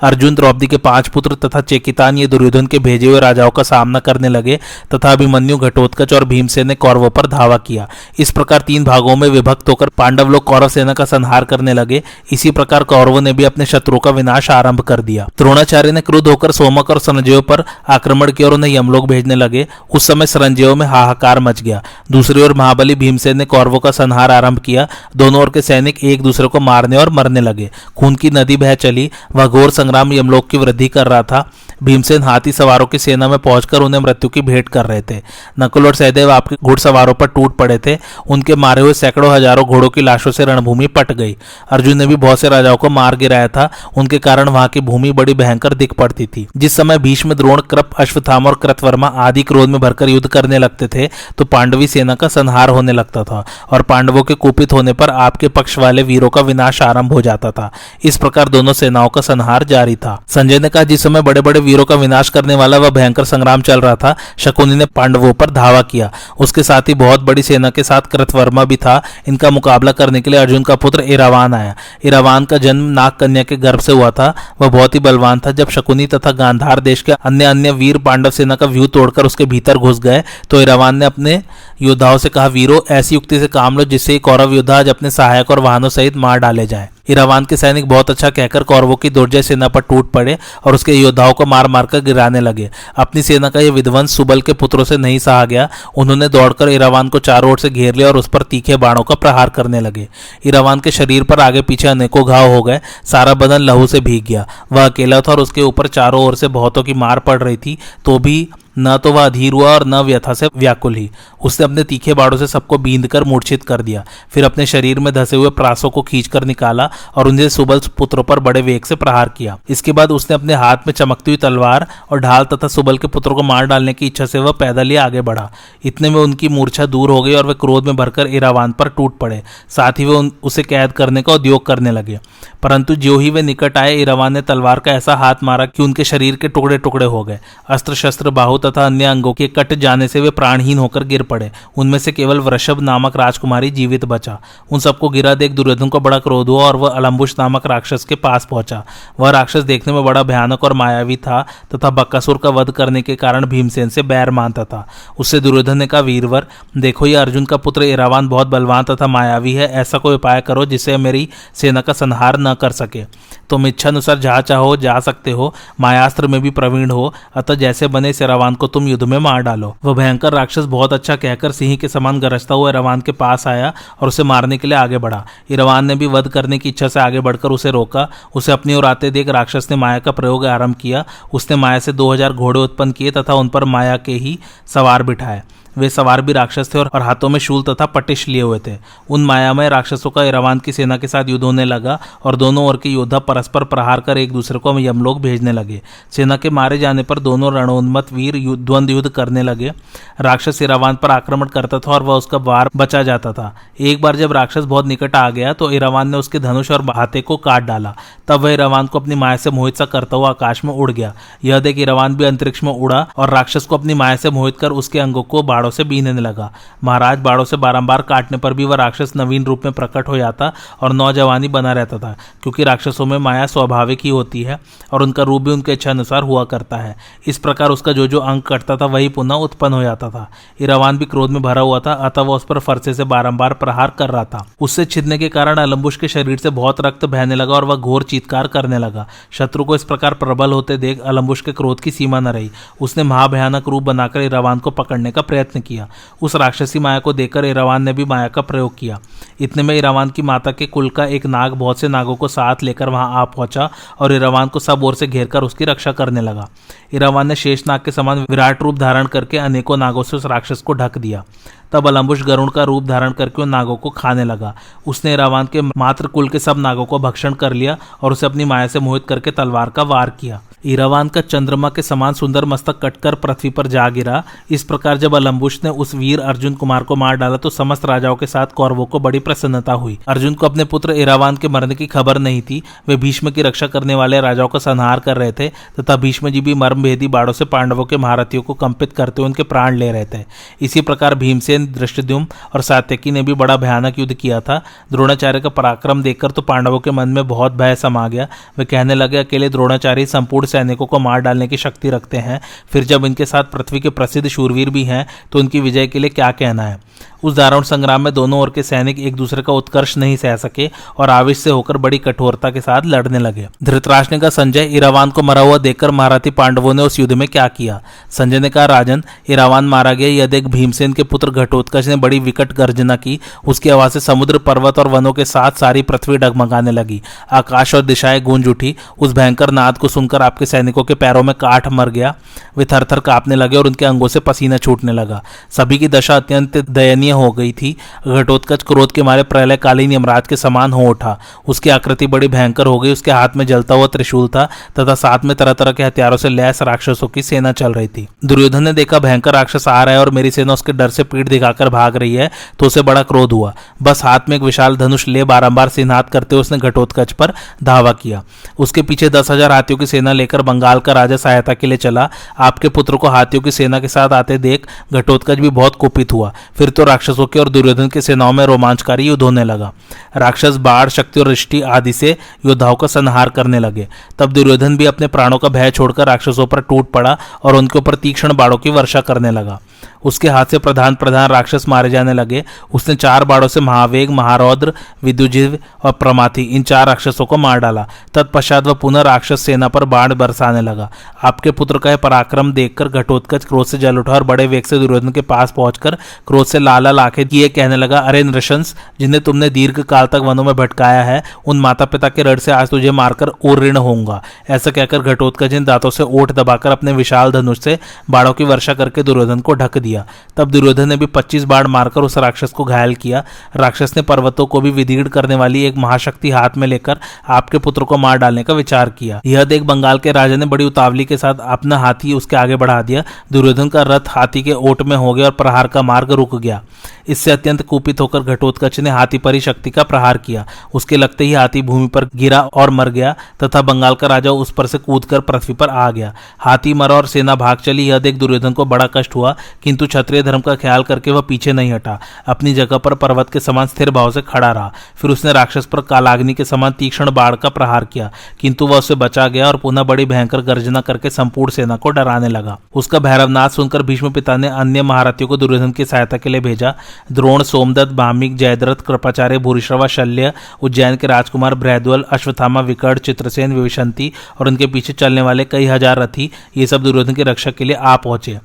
अर्जुन द्रौपदी के पाँच पुत्र तथा चेकितान ये दुर्योधन के भेजे हुए राजाओं का सामना करने लगे, तथा अभिमन्यु घटोत्कच और भीमसेन ने कौरवों पर धावा किया। इस प्रकार तीन भागों में विभक्त होकर पांडव लोग कौरव सेना का संहार करने लगे। इसी प्रकार कौरवों ने भी अपने शत्रुओं का विनाश आरंभ कर दिया। द्रोणाचार्य ने क्रुद्ध होकर सोमक और संजय पर आक्रमण किया और उन्हें यमलोक भेजने लगे। उस समय संजय में हाहाकार मच गया। दूसरी ओर महाबली भीमसेन ने कौरवों का संहार आरंभ किया। दोनों ओर के सैनिक एक दूसरे को मारने और मरने लगे। खून की नदी बह चली। वह घोर संग्राम यमलोक की वृद्धि कर रहा था। भीमसेन हाथी सवारों की सेना में पहुंचकर उन्हें मृत्यु की भेंट कर रहे थे। नकुल और सहदेव आपके घुड़सवारों पर टूट पड़े थे। उनके मारे हुए सैकड़ों हज़ारों घोड़ों की लाशों से रणभूमि पट गई। अर्जुन ने भी बहुत से राजाओं को मार गिराया था। उनके कारण वहाँ की भूमि बड़ी भयंकर दिख पड़ती थी। जिस समय भीष्म, द्रोण, कृप अश्वथाम और कृतवर्मा आदि क्रोध में भरकर युद्ध करने लगते थे तो पांडवी सेना का संहार होने लगता था और पांडवों के कुपित होने पर आपके पक्ष वाले वीरों का विनाश आरंभ हो जाता था। इस प्रकार दोनों सेनाओं का संहार जारी था। संजय ने कहा, जिस समय बड़े बड़े वीरों का विनाश करने वाला वह भयंकर संग्राम चल रहा था। शकुनी ने पांडवों पर धावा किया। उसके साथ ही बहुत बड़ी सेना के साथ कृतवर्मा भी था। इनका मुकाबला करने के लिए अर्जुन का पुत्र इरावान आया। इरावान का जन्म नाग कन्या के गर्भ से हुआ था। वह बहुत ही बलवान था। जब शकुनी तथा गांधार देश के अन्य अन्य वीर पांडव सेना का व्यू तोड़कर उसके भीतर घुस गए तो इरावान ने अपने योद्धाओं से कहा, वीरो, ऐसी युक्ति से काम लो जिससे कौरव योद्धा आज अपने सहायक और वाहनों सहित मार डाले जाए। इरावान के सैनिक बहुत अच्छा कहकर कौरवों की दुर्जय सेना पर टूट पड़े और उसके योद्धाओं को मार मारकर गिराने लगे। अपनी सेना का यह विध्वंस सुबल के पुत्रों से नहीं सहा गया। उन्होंने दौड़कर इरावान को चारों ओर से घेर लिया और उस पर तीखे बाणों का प्रहार करने लगे। इरावान के शरीर पर आगे पीछे अनेकों घाव हो गए। सारा बदन लहू से भीग गया। वह अकेला था और उसके ऊपर चारों ओर से बहुतों की मार पड़ रही थी तो भी न तो वह अधीर हुआ और न व्यथा से व्याकुल ही। उसने अपने तीखे बाड़ों से सबको बींद कर मूर्छित कर दिया। फिर अपने शरीर में धसे हुए प्रासों को खींचकर निकाला और उन्हें सुबल पुत्रों पर बड़े वेग से प्रहार किया। इसके बाद उसने अपने हाथ में चमकती हुई तलवार और ढाल तथा सुबल के पुत्रों को मार डालने की इच्छा से वह पैदल ही आगे बढ़ा। इतने में उनकी मूर्छा दूर हो गई और वे क्रोध में भरकर इरावान पर टूट पड़े। साथ ही वे उसे कैद करने का उद्योग करने लगे। परंतु जो ही वे निकट आए, इरावान ने तलवार का ऐसा हाथ मारा कि उनके शरीर के टुकड़े टुकड़े हो गए। अस्त्र शस्त्र बाहु तथा अन्य अंगों के कट जाने से वे प्राणहीन होकर गिर पड़े। उनमें से केवल वृषभ नामक राजकुमारी जीवित बचा। उन सबको गिरा देख दुर्योधन को बड़ा क्रोध हुआ और वह अलम्बुश नामक राक्षस के पास पहुँचा। वह राक्षस देखने में बड़ा भयानक और मायावी था तथा बक्कासुर का वध करने के कारण भीमसेन से बैर मानता था। उससे दुर्योधन ने कहा, वीरवर, देखो, ये अर्जुन का पुत्र इरावान बहुत बलवान तथा मायावी है। ऐसा कोई उपाय करो जिससे मेरी सेना का संहार न कर सके। तुम इच्छानुसार जहाँ चाहो, जा सकते हो, मायास्त्र में भी प्रवीण हो, अतः जैसे बने इस रवान को तुम युद्ध में मार डालो। वह भयंकर राक्षस बहुत अच्छा कहकर सिंह के समान गरजता हुआ रवान के पास आया और उसे मारने के लिए आगे बढ़ा। इरवान ने भी वध करने की इच्छा से आगे बढ़कर उसे रोका। उसे अपनी ओर आते देख राक्षस ने माया का प्रयोग आरंभ किया। उसने माया से दो हज़ार घोड़े उत्पन्न किए तथा उन पर माया के ही सवार बिठाए। वे सवार भी राक्षस थे और हाथों में शूल तथा पटिश लिए हुए थे। उन मायामय राक्षसों का इरावान की सेना के साथ युद्ध होने लगा और दोनों ओर के योद्धा परस्पर प्रहार कर एक दूसरे को यमलोक भेजने लगे। सेना के मारे जाने पर दोनों रणोन्मत वीर द्वंद युद्ध करने लगे। राक्षस इरावान पर आक्रमण करता था और वह उसका वार बचा जाता था। एक बार जब राक्षस बहुत निकट आ गया तो इरावान ने उसके धनुष और हाथे को काट डाला। तब वह इरावान को अपनी माया से मोहित सा करता हुआ आकाश में उड़ गया। यह देख इरावान भी अंतरिक्ष में उड़ा और राक्षस को अपनी माया से मोहित कर उसके अंगों को बाढ़ बाड़ों से बीनने लगा। महाराज बाड़ों से बारंबार काटने पर भी वह राक्षस नवीन रूप में प्रकट हो जाता और नौजवानी बना रहता था, क्योंकि राक्षसों में माया स्वाभाविक ही होती है और उनका रूप भी उनके इच्छा अनुसार हुआ करता है। इस प्रकार उसका जो जो अंग कटता था, वही पुनः उत्पन्न हो जाता था। इरावान भी क्रोध में भरा हुआ था, अतः वह उस पर फरसे से बारंबार प्रहार कर रहा था। उससे छिदने के कारण अलम्बुश के शरीर से बहुत रक्त बहने लगा और वह घोर चीतकार करने लगा। शत्रु को इस प्रकार प्रबल होते देख अलम्बुश के क्रोध की सीमा न रही। उसने महाभयानक रूप बनाकर इरावान को पकड़ने का प्रयत्न प्रयत्न किया। उस राक्षसी माया को देखकर इरावान ने भी माया का प्रयोग किया। इतने में इरावान की माता के कुल का एक नाग, बहुत से नागों को साथ लेकर वहाँ आ पहुँचा और इरावान को सब ओर से घेरकर उसकी रक्षा करने लगा। इरावान ने शेष नाग के समान विराट रूप धारण करके अनेकों नागों से उस राक्षस को ढक दिया। तब अलम्बुश गरुण का रूप धारण करके उन नागों को खाने लगा। उसने रावान के मात्र कुल के सब नागों को भक्षण कर लिया और उसे अपनी माया से मोहित करके तलवार का वार किया। ईरावान का चंद्रमा के समान सुंदर मस्तक कटकर पृथ्वी पर जा गिरा। इस प्रकार जब अलम्बुश ने उस वीर अर्जुन कुमार को मार डाला तो समस्त राजाओं के साथ कौरवों को बड़ी प्रसन्नता हुई। अर्जुन को अपने पुत्र इरावान के मरने की खबर नहीं थी। वे भीष्म की रक्षा करने वाले राजाओं का संहार कर रहे थे, तथा भीष्म जी भी मर्मभेदी बाड़ों से पांडवों के महारथियों को कंपित करते हुए उनके प्राण ले रहे थे। इसी प्रकार भीमसेन दृष्टिद्युम और सात्यकी ने भी बड़ा भयानक युद्ध किया था। द्रोणाचार्य का पराक्रम देखकर तो पांडवों के मन में बहुत भय समा गया। वे कहने लगे, अकेले द्रोणाचार्य संपूर्ण सैनिकों को मार डालने की शक्ति रखते हैं। फिर जब इनके साथ पृथ्वी के प्रसिद्ध शूरवीर भी हैं तो उनकी विजय के लिए क्या कहना है? उस दारुण संग्राम में दोनों ओर के सैनिक एक दूसरे का उत्कर्ष नहीं सह सके और आवेश से होकर बड़ी कठोरता के साथ लड़ने लगे। धृतराष्ट्र ने कहा, संजय, इरावान को मरा हुआ देखकर महाराथी पांडवों ने उस युद्ध में क्या किया? संजय ने कहा, राजन, इरावान मारा गया। यह देख भीमसेन के पुत्र घटोत्कच ने बड़ी विकट गर्जना की। उसकी आवाज़ से समुद्र, पर्वत और वनों के साथ सारी पृथ्वी डगमगाने लगी। आकाश और दिशाएँ गूंज उठी। उस भयंकर नाद को सुनकर आपके सैनिकों के पैरों में काठ मर गया। वे थर थर कांपने लगे और उनके अंगों से पसीना छूटने लगा। सभी की दशा अत्यंत दयनीय हो गई थी। घटोत्कच क्रोध के मारे प्रलय कालीन यमराज के समान हो उठा। उसकी आकृति बड़ी भयंकर हो गई। उसके हाथ में जलता हुआ त्रिशूल था तथा साथ में तरह तरह के हथियारों से लैस राक्षसों की सेना चल रही थी। दुर्योधन ने देखा भयंकर राक्षस आ रहा है और मेरी सेना उसके डर से पीठ दिखाकर भाग रही है तो उसे बड़ा क्रोध हुआ। बस हाथ में एक विशाल धनुष ले बारंबार सिन्हात करते उसने घटोत्कच पर धावा किया। उसके पीछे दस हज़ार हाथियों की सेना लेकर बंगाल का राजा सहायता के लिए चला। आपके पुत्र को हाथियों की सेना के साथ आते देख घटोत्कच भी बहुत कुपित हुआ। फिर तो राक्षसों के और दुर्योधन की सेनाओं में रोमांचकारी युद्ध होने लगा। राक्षस, बाढ़, शक्ति और रिष्टि आदि से योद्धाओं का संहार करने लगे। तब दुर्योधन भी अपने प्राणों का भय छोड़कर राक्षसों पर टूट पड़ा और उनके ऊपर तीक्ष्ण बाड़ों की वर्षा करने लगा। उसके हाथ से प्रधान प्रधान राक्षस मारे जाने लगे। उसने चार बाड़ों से महावेग, महारौद्र, विदुजीव और प्रमाथी, इन चार राक्षसों को मार डाला। तत्पश्चात वह पुनः राक्षस सेना पर बाण बरसाने लगा। आपके पुत्र का यह पराक्रम देखकर घटोत्कच क्रोध से जल उठा और बड़े वेग से दुर्योधन के पास पहुंचकर क्रोध से लाला लाखे किए कहने लगा, अरे नृशंस, जिन्हें तुमने दीर्घ काल तक वनों में भटकाया है, उन माता पिता के रड़ से आज तुझे मारकर और ऋण होऊँगा। ऐसा कहकर घटोत्कच इन दांतों से ओठ दबाकर अपने विशाल धनुष से बाड़ों की वर्षा करके दुर्योधन को ढक दिया। तब दुर्योधन ने भी पच्चीस बाढ़ मारकर उस राक्षस को घायल किया। राक्षस ने पर्वतों को भी विदीर्ण करने वाली एक महाशक्ति हाथ में लेकर आपके पुत्र को मार डालने का विचार किया। यह देख बंगाल के राजा ने बड़ी उतावली के साथ अपना हाथी उसके आगे बढ़ा दिया। दुर्योधन का रथ हाथी के ओट में हो गया और प्रहार का मार्ग रुक गया। इससे अत्यंत कुपित होकर घटोत्कच ने हाथी पर ही शक्ति का प्रहार किया। उसके लगते ही हाथी भूमि पर गिरा और मर गया तथा बंगाल का राजा उस पर से कूदकर पृथ्वी पर आ गया। हाथी मरा और सेना भाग चली। यह देख दुर्योधन को बड़ा कष्ट हुआ, किंतु क्षत्रिय धर्म का ख्याल करके वह पीछे नहीं हटा। अपनी जगह पर पर्वत के समान स्थिर भाव से खड़ा रहा। फिर उसने राक्षस पर कालाग्नि के समान तीक्ष्ण बाढ़ का प्रहार किया, किंतु वह उसे बचा गया और पुनः बड़ी भयंकर गर्जना करके संपूर्ण सेना को डराने लगा। उसका भैरवनाथ सुनकर भीष्म पिता ने अन्य महारथियों को दुर्योधन की सहायता के लिए भेजा। द्रोण, सोमदत्त भामिक जयद्रथ, कृपाचार्य, भूरिश्रवा, शल्य, उज्जैन के राजकुमार ब्रैदवल अश्वथामा विकट चित्रसेन विवशंति और उनके पीछे चलने वाले कई हज़ार रथी, ये सब दुर्योधन की रक्षा के लिए आ पहुँचे।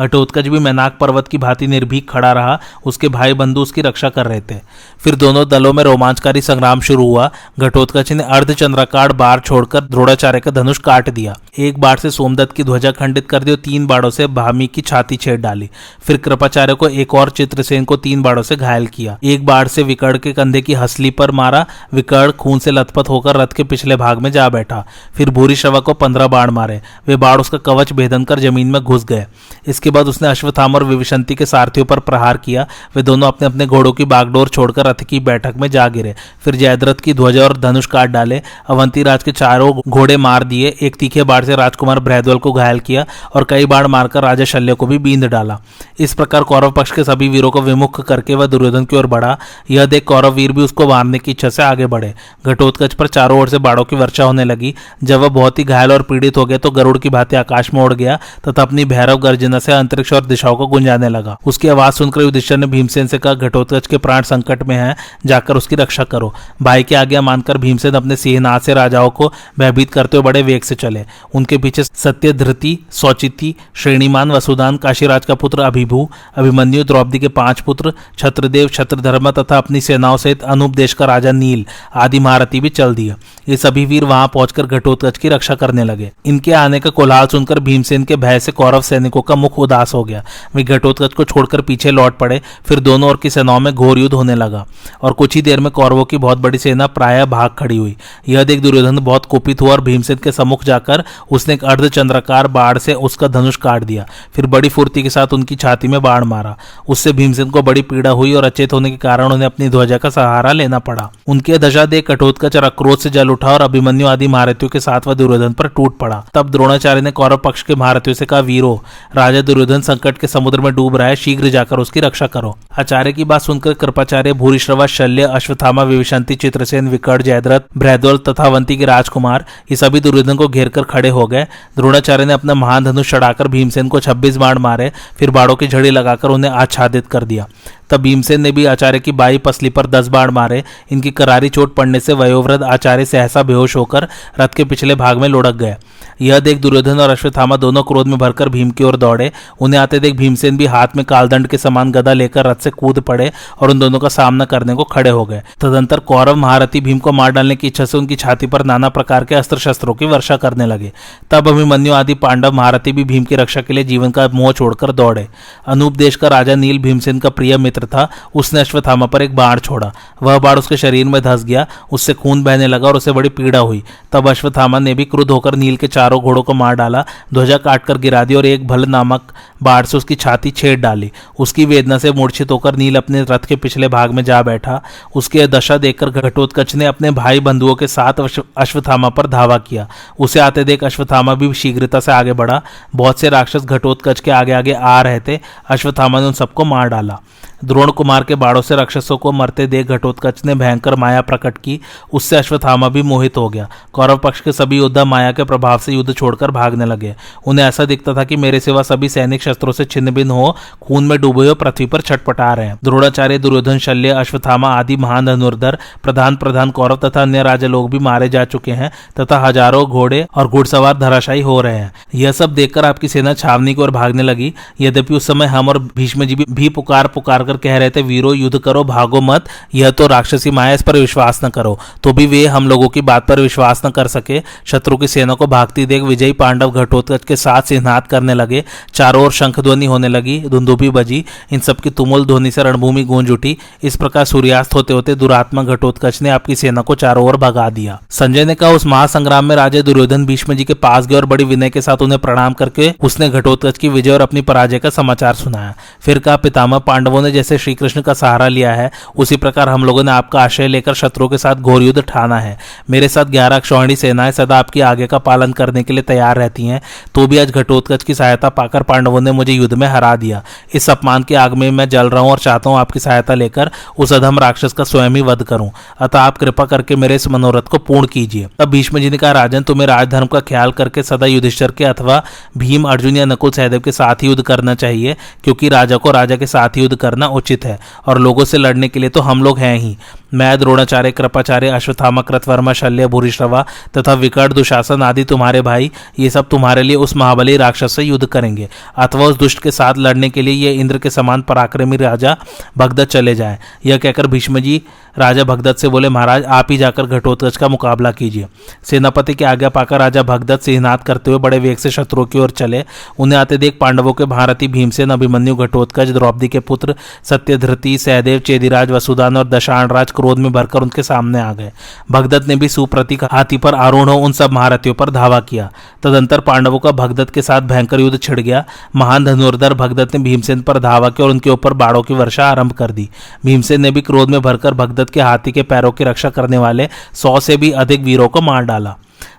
घटोत्कच भी मैनाक पर्वत की भांति निर्भीक खड़ा रहा, उसके भाई बंधु उसकी रक्षा कर रहे थे। फिर दोनों दलों में रोमांचकारी संग्राम शुरू हुआ। घटोत्कच ने अर्धचंद्राकार बाढ़ छोड़कर द्रोणाचार्य का धनुष काट दिया। एक बाढ़ से सोमदत्त की ध्वजा खंडित कर दी और तीन बाढ़ों से भामी की छाती छेड़ डाली। फिर कृपाचार्य को एक और चित्रसेन को तीन बाढ़ों से घायल किया। एक बाढ़ से विकड़ के कंधे की हसली पर मारा विकड़ खून से लथपथ होकर रथ के पिछले भाग में जा बैठा। फिर भूरी शवा को पंद्रह बाढ़ मारे। वे बाढ़ उसका कवच भेदन कर ज़मीन में घुस गए। इसके इसके बाद उसने अश्वत्थाम और विविशंति के सारथियों पर प्रहार किया। वे दोनों अपने अपने घोड़ों की बागडोर छोड़कर रथ की बैठक में जा गिरे। फिर जयद्रथ की ध्वजा और धनुष काट डाले। अवंती राज के चारों घोड़े मार दिए। एक तीखे बाढ़ से राजकुमार बृहद्वल को घायल किया और कई बाढ़ मारकर राजा शल्य को भी बींद डाला। इस प्रकार कौरव पक्ष के सभी वीरों को विमुख करके वह दुर्योधन की ओर बढ़ा। यह देख कौरव वीर भी उसको मारने की इच्छा से आगे बढ़े। घटोत्कच पर चारों ओर से बाढ़ों की वर्षा होने लगी। जब वह बहुत ही घायल और पीड़ित हो गया तो गरुड़ की भांति आकाश में उड़ गया तथा अपनी भैरव गर्जना से अंतरिक्ष और दिशाओं को गुंजाने लगा। उसकी आवाज़ सुनकर युधिष्ठर ने भीमसेन से कहा, घटोत्कच के प्राण संकट में है, जाकर उसकी रक्षा करो। भाई की आज्ञा मानकर भीमसेन अपने सिंहनाथ से राजाओं को भयभीत करते हुए बड़े वेग से चले। उनके पीछे सत्य धृति सौचिति श्रेणीमान वसुदान काशीराज का पुत्र अभिभू, अभिमन्यु, द्रौपदी के पाँच पुत्र छत्रदेव छत्रधर्मा तथा अपनी सेनाओं सहित अनूप देश का राजा नील आदि महारथी भी चल दिया ये सभी वीर वहाँ पहुंचकर घटोत्कच की रक्षा करने लगे। इनके आने का कोलाहल सुनकर भीमसेन के भय से कौरव सैनिकों का मुख उदास हो गया। वे घटोत्कच को छोड़कर पीछे लौट पड़े, फिर दोनों ओर की सेनाओं में घोर युद्ध होने लगा और कुछ ही देर में कौरवों की बहुत बड़ी सेना प्राय भाग खड़ी हुई। यह देख दुर्योधन बहुत कुपित हुआ और भीमसेन के सम्मुख जाकर उसने एक अर्धचंद्राकार बाढ़ से उसका धनुष काट दिया। फिर बड़ी फुर्ती के साथ उनकी छाती में बाढ़ मारा। उससे भीमसेन को बड़ी पीड़ा हुई और अचेत होने के कारण उन्हें अपनी ध्वजा का सहारा लेना पड़ा। उनकी दशा देख कठोत्कच आक्रोश से जल उठा और अभिमन्यु आदि महारथियों के साथ वह दुर्योधन पर टूट पड़ा। तब द्रोणाचार्य ने कौरव पक्ष के महारथियों से कहा, वीरो, राजा दुर्योधन संकट के समुद्र में डूब रहा है, शीघ्र जाकर उसकी रक्षा करो। आचार्य की बात सुनकर कृपाचार्य भूरिश्रवा, शल्य अश्वथामा विविशंति चित्रसेन विकट जयद्रथ ब्रहदौल तथा वंती के राजकुमार, ये सभी दुर्योधन को घेर खड़े हो गए। द्रोणाचार्य ने अपना महान धनुष चढ़ाकर भीमसेन को छब्बीस बाण मारे, फिर बाड़ों की झड़ी लगाकर उन्हें आच्छादित कर दिया। तब भीमसेन ने भी आचार्य की बाई पसली पर दस बाढ़ मारे। इनकी करारी चोट पड़ने से वयोवृद्ध आचार्य सहसा बेहोश होकर रथ के पिछले भाग में लुढ़क गए। यह देख दुर्योधन और अश्वत्थामा दोनों क्रोध में भरकर भीम की ओर दौड़े। उन्हें आते देख भीमसेन भी हाथ में कालदंड के समान गदा लेकर रथ से कूद पड़े और उन दोनों का सामना करने को खड़े हो गए। तदंतर कौरव महारथी भीम को मार डालने की इच्छा से उनकी छाती पर नाना प्रकार के अस्त्र शस्त्रों की वर्षा करने लगे। तब अभिमन्यु आदि पांडव महारथी भी भीम की रक्षा के लिए जीवन का मोह छोड़कर दौड़े। अनूप देश का राजा नील भीमसेन का प्रिय मित्र था। उसने अश्वत्थामा पर एक बाढ़ छोड़ा। वह बाढ़ उसके शरीर में धस गया। उससे खून बहने लगा और उसे बड़ी पीड़ा हुई। तब अश्वत्थामा ने भी क्रुद्ध होकर नील के चारों घोड़ों को मार डाला, ध्वजा काटकर गिरा दी और एक भल नामक बाढ़ से उसकी छाती छेड़ डाली। उसकी वेदना से मूर्छित होकर नील अपने रथ के पिछले भाग में जा बैठा। उसके दशा देखकर घटोत्कच ने अपने भाई बंधुओं के साथ अश्वत्थामा पर धावा किया। उसे आते देख अश्वत्थामा भी शीघ्रता से आगे बढ़ा। बहुत से राक्षस घटोत्कच के आगे आगे आ रहे थे। अश्वथामा ने उन सबको मार डाला। द्रोण कुमार के बाड़ों से राक्षसों को मरते देख घटोत्कच ने भयंकर माया प्रकट की। उससे अश्वत्थामा भी मोहित हो गया। कौरव पक्ष के सभी योद्धा माया के प्रभाव से युद्ध छोड़कर भागने लगे। उन्हें ऐसा दिखता था कि मेरे सिवा सभी सैनिक शस्त्रों से छिन्न भिन्न हो, खून में डूबे हुए पृथ्वी पर छटपटा रहे हैं। द्रोणाचार्य, दुर्योधन, शल्य, अश्वत्थामा आदि महान धनुर्धर, प्रधान प्रधान कौरव तथा अन्य राजा लोग भी मारे जा चुके हैं तथा हज़ारों घोड़े और घुड़सवार धराशायी हो रहे हैं। यह सब देखकर आपकी सेना छावनी की ओर भागने लगी। यद्यपि उस समय हम और भीष्म जी भी पुकार पुकार कर कह रहे थे, वीरो, युद्ध करो, भागो मत। यह तो राक्षसी माया, इस पर विश्वास न करो। तो भी वे हम लोगों की बात पर विश्वास न कर सके। शत्रु की सेना को भागती देख विजयी पांडव घटोत्कच के साथ सिंहनाद करने लगे। चारों ओर शंख ध्वनि होने लगी, धुंधुपी बजी। इन सबकी तुमुल ध्वनि से रणभूमि गूंज उठी। इस प्रकार सूर्यास्त होते होते दुरात्मा घटोत्कच ने आपकी सेना को चारों ओर भगा दिया। संजय ने कहा, उस महासंग्राम में राजे दुर्योधन भीष्म जी के पास गए और बड़ी विनय के साथ उन्हें प्रणाम करके उसने घटोत्कच की विजय और अपनी पराजय का समाचार सुनाया। फिर कहा, पितामह, पांडवों ने जैसे श्री कृष्ण का सहारा लिया है, उसी प्रकार हम लोगों ने आपका आश्रय लेकर शत्रुओं के साथ घोर युद्ध ठाना है। मेरे साथ ग्यारह क्षौणी सेनाएँ सदा आपकी आगे का पालन करने के लिए तैयार रहती हैं। तो भी आज घटोत्कच की सहायता पाकर पांडवों ने मुझे युद्ध में हरा दिया। इस अपमान के आग में मैं जल रहा हूँ और चाहता हूँ आपकी सहायता लेकर उस अधम राक्षस का स्वयं ही वध करूँ। अतः आप कृपा करके मेरे इस मनोरथ को पूर्ण कीजिए। तब भीष्म जी ने कहा, राजन, तुम्हें राजधर्म का ख्याल करके सदा युधिष्ठर के अथवा भीम, अर्जुन या नकुल सहदेव के साथ ही युद्ध करना चाहिए, क्योंकि राजा को राजा के साथ ही युद्ध करना उचित है। और लोगों से लड़ने के लिए तो हम लोग हैं ही। मैं द्रोणाचार्य, कृपाचार्य, अश्वत्थामा, कृतवर्मा, शल्य भूरिश्रवा तथा विकट दुशासन आदि तुम्हारे भाई, ये सब तुम्हारे लिए उस महाबली राक्षस से युद्ध करेंगे। अथवा उस दुष्ट के साथ लड़ने के लिए ये इंद्र के समान पराक्रमी राजा भगदत्त चले जाए। यह कहकर भीष्म जी, राजा भगदत्त से बोले, महाराज, आप ही जाकर घटोत्कच का मुकाबला कीजिए। सेनापति की आज्ञा पाकर राजा भगदत्त सिंहनाथ करते हुए बड़े वेग से शत्रुओं की ओर चले। उन्हें आते देख पांडवों के भारती भीमसेन, अभिमन्यु, घटोत्कच, द्रौपदी के पुत्र सत्यधृति, सहदेव, चेदिराज, वसुदान और दशाण राज क्रोध में भरकर उनके सामने आ गए। भगदत्त ने भी सुप्रतीक हाथी पर आरूढ़ उन सब महारथियों पर धावा किया। तदंतर पांडवों का भगदत्त के साथ भयंकर युद्ध छिड़ गया। महान धनुर्धर भगदत्त ने भीमसेन पर धावा किया और उनके ऊपर बाड़ों की वर्षा आरंभ कर दी। भीमसेन ने भी क्रोध में भरकर भगदत्त के हाथी के पैरों की रक्षा करने वाले सौ से भी अधिक वीरों को मार डाला।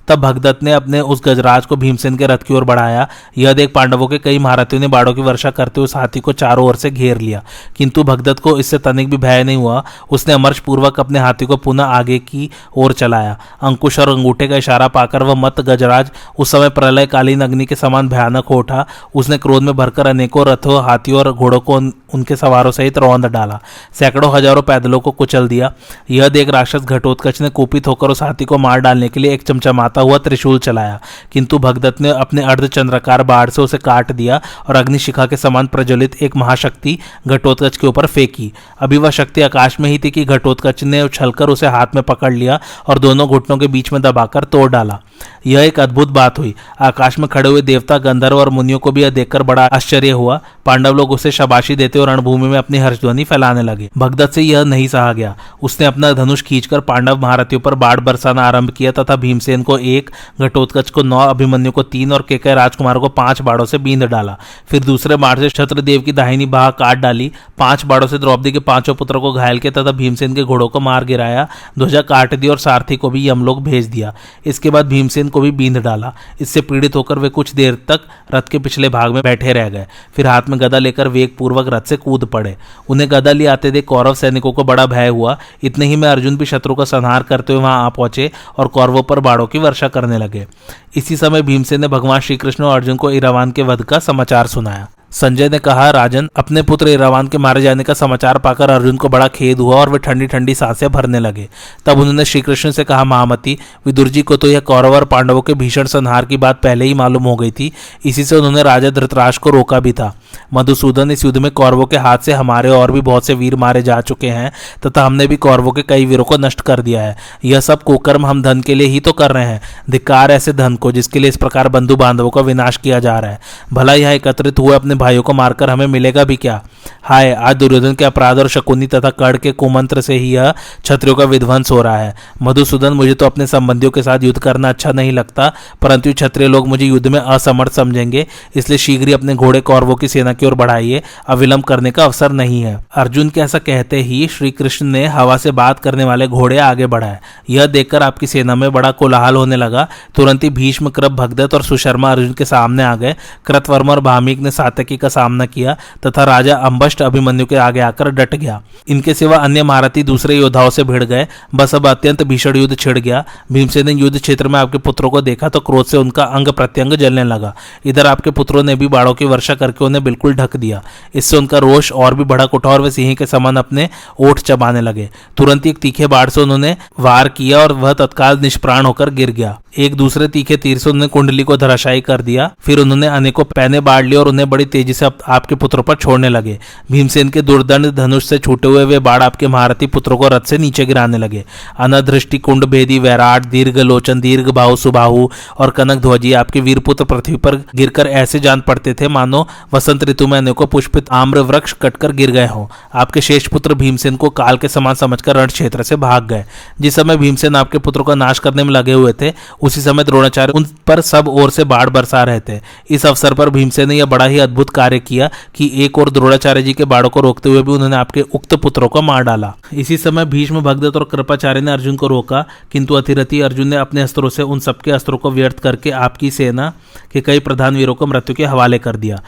तब भगदत्त ने अपने उस गजराज को भीमसेन के रथ की ओर बढ़ाया। यह देख पांडवों के कई महारथियों ने बाड़ों की वर्षा करते हुए हाथी को चारों ओर से घेर लिया। किंतु भगदत्त को इससे तनिक भी भय नहीं हुआ। उसने अमर्श पूर्वक अपने हाथी को पुनः आगे की ओर चलाया। अंकुश और अंगूठे का इशारा पाकर वह मत गजराज, उस समय प्रलय कालीन अग्नि के समान भयानक हो उठा। उसने क्रोध में भरकर अनेकों रथों, हाथियों और घोड़ों को उनके सवारों सहित रौंद डाला। सैकड़ों हज़ारों पैदलों को कुचल दिया। यह देख राक्षस घटोत्कच ने कुपित होकर उस हाथी को मार डालने के लिए एक चमचमाता चमकता हुआ त्रिशूल चलाया। किंतु भगदत्त ने अपने अर्धचंद्रकार बाढ़ से उसे काट दिया और अग्निशिखा के समान प्रज्वलित एक महाशक्ति घटोत्कच के ऊपर फेंकी। अभी वह शक्ति आकाश में ही थी कि घटोत्कच ने उछलकर उसे हाथ में पकड़ लिया और दोनों घुटनों के बीच में दबाकर तोड़ डाला। यह एक अद्भुत बात हुई। आकाश में खड़े हुए देवता, गंधर्व और मुनियों को भी यह देखकर बड़ा आश्चर्य हुआ। पांडव लोग उसे शबाशी देते और रणभूमि में अपनी हर्षध्वनि फैलाने लगे। भगदत्त से यह नहीं सहा गया। उसने अपना धनुष खींचकर पांडव महारथियों पर बाढ़ बरसाना आरंभ किया तथा भीमसेन को एक, घटोत्कच को नौ, अभिमन्यु को तीन और केके राजकुमार को पाँच बाड़ों से बींद डाला। फिर दूसरे बाढ़ से छत्रदेव की दाहिनी बाह काट डाली। पाँच बाड़ों से द्रौपदी के पाँचों पुत्रों को घायल किया तथा भीमसेन के घोड़ों को मार गिराया। ध्वजा काट दी और सारथी को भी यमलोक भेज दिया। इसके बाद भीमसेन को भी बींद डाला। इससे पीड़ित होकर वे कुछ देर तक रथ के पिछले भाग में बैठे रह गए। फिर हाथ में गदा लेकर वेग पूर्वक रथ से कूद पड़े। उन्हें गदा ले आते देख कौरव सैनिकों को बड़ा भय हुआ। इतने ही में अर्जुन भी शत्रु का संहार करते हुए वहाँ आ पहुँचे और कौरवों पर बाड़ों की वर्षा करने लगे। इसी समय भीमसेन ने भगवान श्री कृष्ण और अर्जुन को इरावान के वध का समाचार सुनाया। संजय ने कहा, राजन, अपने पुत्र इरावान के मारे जाने का समाचार पाकर अर्जुन को बड़ा खेद हुआ और वे ठंडी ठंडी साँसें भरने लगे। तब उन्होंने श्रीकृष्ण से कहा, महामती, विदुर जी को तो यह कौरव और पांडवों के भीषण संहार की बात पहले ही मालूम हो गई थी। इसी से उन्होंने राजा धृतराज को रोका भी था। मधुसूदन इस युद्ध में कौरवों के हाथ से हमारे और भी बहुत से वीर मारे जा चुके हैं, तथा हमने भी कौरवों के कई वीरों को नष्ट कर दिया है। यह सब कुकर्म हम धन के लिए ही तो कर रहे हैं, धिकार ऐसे धन को जिसके लिए इस प्रकार बंधु बांधवों का विनाश किया जा रहा है। भला यह एकत्रित हुए अपने भाइयों को मारकर हमें मिलेगा भी क्या? हाय, आज दुर्योधन के अपराध और शकुनी तथा कर्ण के कुमंत्र से ही यह क्षत्रियों का विध्वंस हो रहा है। मधुसूदन, मुझे तो अपने संबंधियों के साथ युद्ध करना अच्छा नहीं लगता, परंतु क्षत्रिय लोग मुझे युद्ध में असमर्थ समझेंगे, इसलिए शीघ्र ही अपने घोड़े कौरवों की सेना की ओर बढ़ाइए अविलंब करने का अवसर नहीं है। अर्जुन के ऐसा कहते ही श्री कृष्ण ने हवा से बात करने वाले घोड़े आगे बढ़ाए। यह देखकर आपकी सेना में बड़ा कोलाहल होने लगा। तुरंत ही भीष्म कृप भगदत्त और सुशर्मा अर्जुन के सामने आ गए। कृतवर्मा और भामिक ने सातकी का सामना किया तथा राजा अंबष्ट अभिमन्यु के आगे आकर डट गया। इनके सिवा अन्य महारथी दूसरे योद्धाओं से भिड़ गए। बस अब अत्यंत भीषण युद्ध छिड़ गया। भीमसेन ने युद्ध क्षेत्र में आपके पुत्रों को देखा तो क्रोध से उनका अंग प्रत्यंग जलने लगा। इधर आपके पुत्रों ने भी बाड़ों की वर्षा करके उन्हें बिल्कुल ढक दिया। इससे उनका रोष और भी उठा और वे सिंह के समान अपने ओठ चबाने लगे। तुरंत एक तीखे बाढ़ से उन्होंने वार किया और वह तत्काल निष्प्राण होकर गिर गया। एक दूसरे तीखे तीर से उन्होंने कुंडली को धराशायी कर दिया। फिर उन्होंने अनेकों पैने बाढ़ लिए और उन्हें बड़ी तेज़ी से आपके पुत्रों पर छोड़ने लगे। भीमसेन के दुर्दंड धनुष से छूटे हुए वे बाढ़ आपके महारथी पुत्रों को रथ से नीचे गिराने लगे। अनदृष्टि कुंड भेदी वैराट, दीर्घ लोचन, दीर्घ बाहु, सुबाहु और कनक ध्वजी आपके वीरपुत्र पृथ्वी पर गिरकर ऐसे जान पड़ते थे, मानो वसंत ऋतु में अनेकों पुष्पित आम्र वृक्ष कटकर गिर गए हों। आपके शेष पुत्र भीमसेन को काल के समान समझकर रण क्षेत्र से भाग गए। जिस समय भीमसेन आपके पुत्रों का नाश करने में लगे हुए थे, उसी समय द्रोणाचार्य उन पर सब ओर से बाढ़ बरसा रहे थे। इस अवसर पर भीमसेन ने यह बड़ा ही अद्भुत कार्य किया कि एक और द्रोणाचार्य जी के बाढ़ों को रोकते हुए भी उन्होंने आपके उक्त पुत्रों को मार डाला। इसी समय भीष्म भगदत्त और कृपाचार्य ने अर्जुन को रोका, किंतु अतिरथी अर्जुन ने अपने अस्त्रों से उन सबके अस्त्रों को व्यर्थ करके आपकी सेना के कई प्रधान वीरों को मृत्यु के हवाले कर दिया।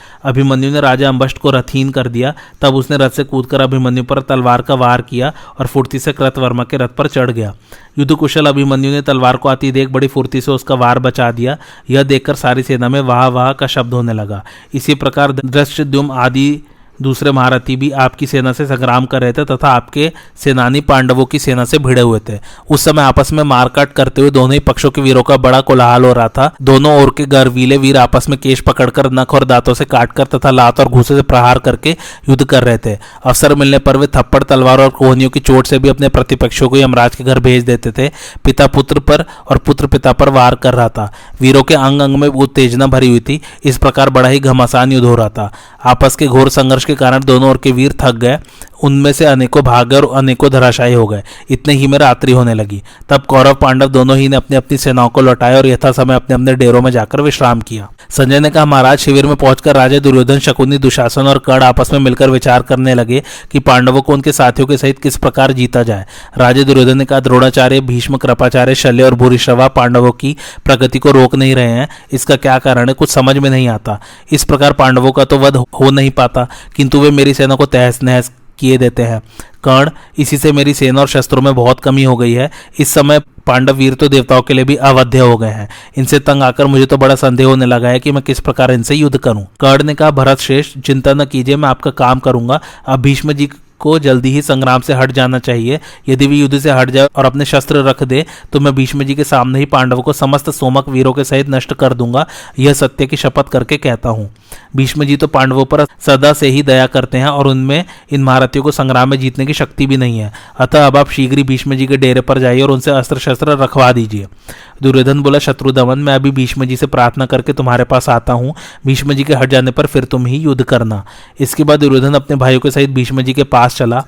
अभिमन्यु ने राजा अम्बष्ट को रथहीन कर दिया। तब उसने रथ से कूदकर अभिमन्यु पर तलवार का वार किया और फुर्ती से कृतवर्मा के रथ पर चढ़ गया। युद्ध कुशल अभिमन्यु ने तलवार को आती देख बड़ी फुर्ती से उसका वार बचा दिया। यह देखकर सारी सेना में वाह वाह का शब्द होने लगा। इसी प्रकार दृश्य आदि दूसरे महारथी भी आपकी सेना से संग्राम कर रहे थे तथा आपके सेनानी पांडवों की सेना से भिड़े हुए थे। उस समय आपस में मारकाट करते हुए दोनों ही पक्षों के वीरों का बड़ा कोलाहल हो रहा था। दोनों ओर के गर्वीले वीर आपस में केश पकड़कर नख और दांतों से काटकर तथा लात और घूसे से प्रहार करके युद्ध कर रहे थे। अवसर मिलने पर वे थप्पड़, तलवार और कोहनियों की चोट से भी अपने प्रतिपक्षों को यमराज के घर भेज देते थे। पिता पुत्र पर और पुत्र पिता पर वार कर रहा था। वीरों के अंग अंग में उत्तेजना भरी हुई थी। इस प्रकार बड़ा ही घमासान युद्ध हो रहा था। आपस के घोर संघर्ष के कारण दोनों ओर के वीर थक गए, उनमें से अनेकों भाग और अनेकों धराशायी हो गए। इतने ही में रात्रि होने लगी। तब कौरव पांडव दोनों ही ने अपनी अपनी सेनाओं को लौटाया और यथा समय अपने अपने डेरों में जाकर विश्राम किया। संजय ने कहा, महाराज शिविर में पहुंचकर राजा दुर्योधन, शकुनी, दुशासन और कर्ण आपस में मिलकर विचार करने लगे कि पांडवों को उनके साथियों के सहित किस प्रकार जीता जाए। राजा दुर्योधन ने कहा, द्रोणाचार्य, भीष्म, कृपाचार्य, शल्य और भूरिश्रवा पांडवों की प्रगति को रोक नहीं रहे हैं। इसका क्या कारण है? कुछ समझ में नहीं आता। इस प्रकार पांडवों का तो वध हो नहीं पाता, किंतु वे मेरी सेना को तहस नहस किए देते हैं। कर्ण, इसी से मेरी सेना और शस्त्रों में बहुत कमी हो गई है। इस समय पांडव वीर तो देवताओं के लिए भी अवध्य हो गए हैं। इनसे तंग आकर मुझे तो बड़ा संदेह होने लगा है कि मैं किस प्रकार इनसे युद्ध करूँ। कर्ण ने कहा, भरत श्रेष्ठ, चिंता न कीजिए, मैं आपका काम करूँगा। अब भीष्म जी को जल्दी ही संग्राम से हट जाना चाहिए। यदि वे युद्ध से हट जाए और अपने शस्त्र रख दे तो मैं भीष्म जी के सामने ही पांडवों को समस्त सोमक वीरों के सहित नष्ट कर दूँगा। यह सत्य की शपथ करके कहता हूँ। भीष्म जी तो पांडवों पर सदा से ही दया करते हैं और उनमें इन महारथियों को संग्राम में जीतने की शक्ति भी नहीं है। अतः अब आप शीघ्र ही भीष्म जी के डेरे पर जाइए और उनसे अस्त्र शस्त्र रखवा दीजिए। दुर्योधन बोला, शत्रु दमन, मैं अभी भीष्म जी से प्रार्थना करके तुम्हारे पास आता हूँ। भीष्म जी के हट जाने पर फिर तुम ही युद्ध करना। इसके बाद दुर्योधन अपने भाइयों के सहित भीष्म जी के पास चला।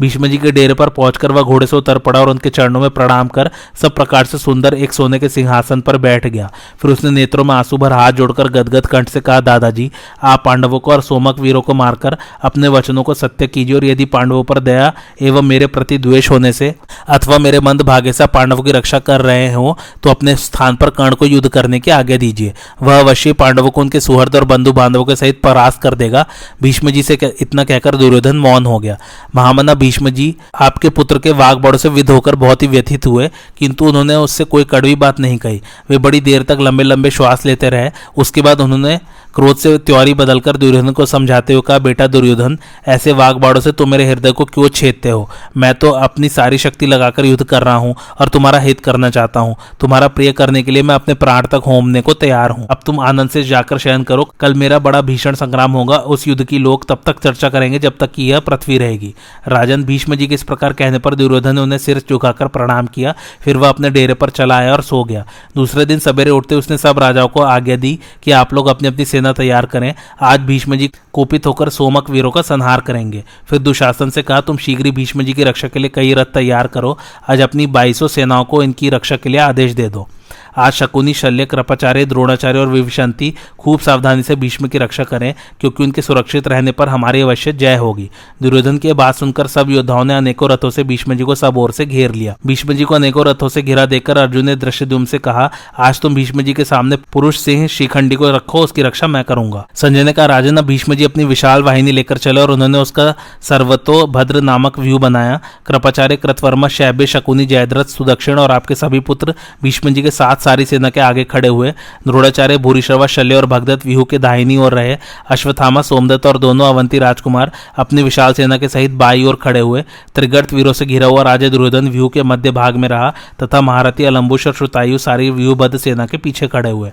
भीष्म जी के डेरे पर पहुंचकर वह घोड़े से उतर पड़ा और उनके चरणों में प्रणाम कर सब प्रकार से सुंदर एक सोने के सिंहासन पर बैठ गया। फिर उसने नेत्रों में आँसू भर हाथ जोड़कर गदगद कंठ से कहा, दादाजी, आप पांडवों को और सोमक वीरों को मारकर अपने वचनों को सत्य कीजिए और यदि पांडवों पर दया एवं मेरे प्रति द्वेष होने से अथवा मेरे मंद भाग्य से पांडवों की रक्षा कर रहे हो तो अपने स्थान पर कर्ण को युद्ध करने की आज्ञा दीजिए। वह अवश्य पांडवों को उनके सुहृद और बंधु बांधवों के सहित परास्त कर देगा। भीष्म जी से इतना कहकर दुर्योधन मौन हो गया। महामना भीष्म जी आपके पुत्र के वाघ बड़ों से विध होकर बहुत ही व्यथित हुए, किंतु उन्होंने उससे कोई कड़वी बात नहीं कही। वे बड़ी देर तक लंबे लंबे श्वास लेते रहे। उसके बाद उन्होंने क्रोध से त्योरी बदलकर दुर्योधन को समझाते हुए कहा, बेटा दुर्योधन, ऐसे वाघ बाड़ों से तुम मेरे हृदय को क्यों छेदते हो? मैं तो अपनी सारी शक्ति लगाकर युद्ध कर रहा हूँ और तुम्हारा हित करना चाहता हूँ। तुम्हारा प्रिय करने के लिए मैं अपने प्राण तक होमने को तैयार हूँ। अब तुम आनंद से जाकर शयन करो। कल मेरा बड़ा भीषण संग्राम होगा। उस युद्ध की लोग तब तक चर्चा करेंगे जब तक कि यह पृथ्वी रहेगी। राजन भीष्म जी के इस प्रकार कहने पर दुर्योधन ने उन्हें सिर झुकाकर प्रणाम किया। फिर वह अपने डेरे पर चला आया और सो गया। दूसरे दिन सवेरे उठते उसने सब राजाओं को आज्ञा दी कि आप लोग अपनी अपनी सेना तैयार करें, आज भीष्म जी कोपित होकर सोमक वीरों का संहार करेंगे। फिर दुशासन से कहा, तुम शीघ्र भीष्म जी की रक्षा के लिए कई रथ तैयार करो। आज अपनी बाईसों सेनाओं को इनकी रक्षा के लिए आदेश दे दो। आज शकुनी, शल्य, कृपाचार्य, द्रोणाचार्य और विभीषंती खूब सावधानी से भीष्म की रक्षा करें, क्योंकि उनके सुरक्षित रहने पर हमारी अवश्य जय होगी। दुर्योधन की बात सुनकर सब योद्धाओं ने अनेकों रथों से भीष्म जी को सब ओर से घेर लिया। भीष्म जी को अनेकों रथों से घेरा देकर अर्जुन ने दृश्य से कहा, आज तुम भीष्म जी के सामने पुरुष, सिंह, शिखंडी को रखो, उसकी रक्षा मैं करूँगा। संजय ने कहा राजन अब भीष्म जी अपनी विशाल वाहिनी लेकर चले और उन्होंने उसका सर्वतो भद्र नामक व्यू बनाया। कृपाचार्य, कृतवर्मा, शैब्य, शकुनी, जयद्रथ, सुदक्षिण और आपके सभी पुत्र भीष्म जी के साथ सारी सेना के आगे खड़े हुए। द्रोणाचार्य, भूरिश्रवा, शल्य और भगदत्त व्यूह के दाहिनी ओर रहे। अश्वथामा सोमदत्त और दोनों अवंती राजकुमार अपनी विशाल सेना के सहित बाई ओर खड़े हुए। त्रिगर्त वीरों से घिरा हुआ राजा दुर्योधन व्यूह के मध्य भाग में रहा तथा महारथी अलम्बुश और श्रुतायु सारी व्यूहबद्ध सेना के पीछे खड़े हुए।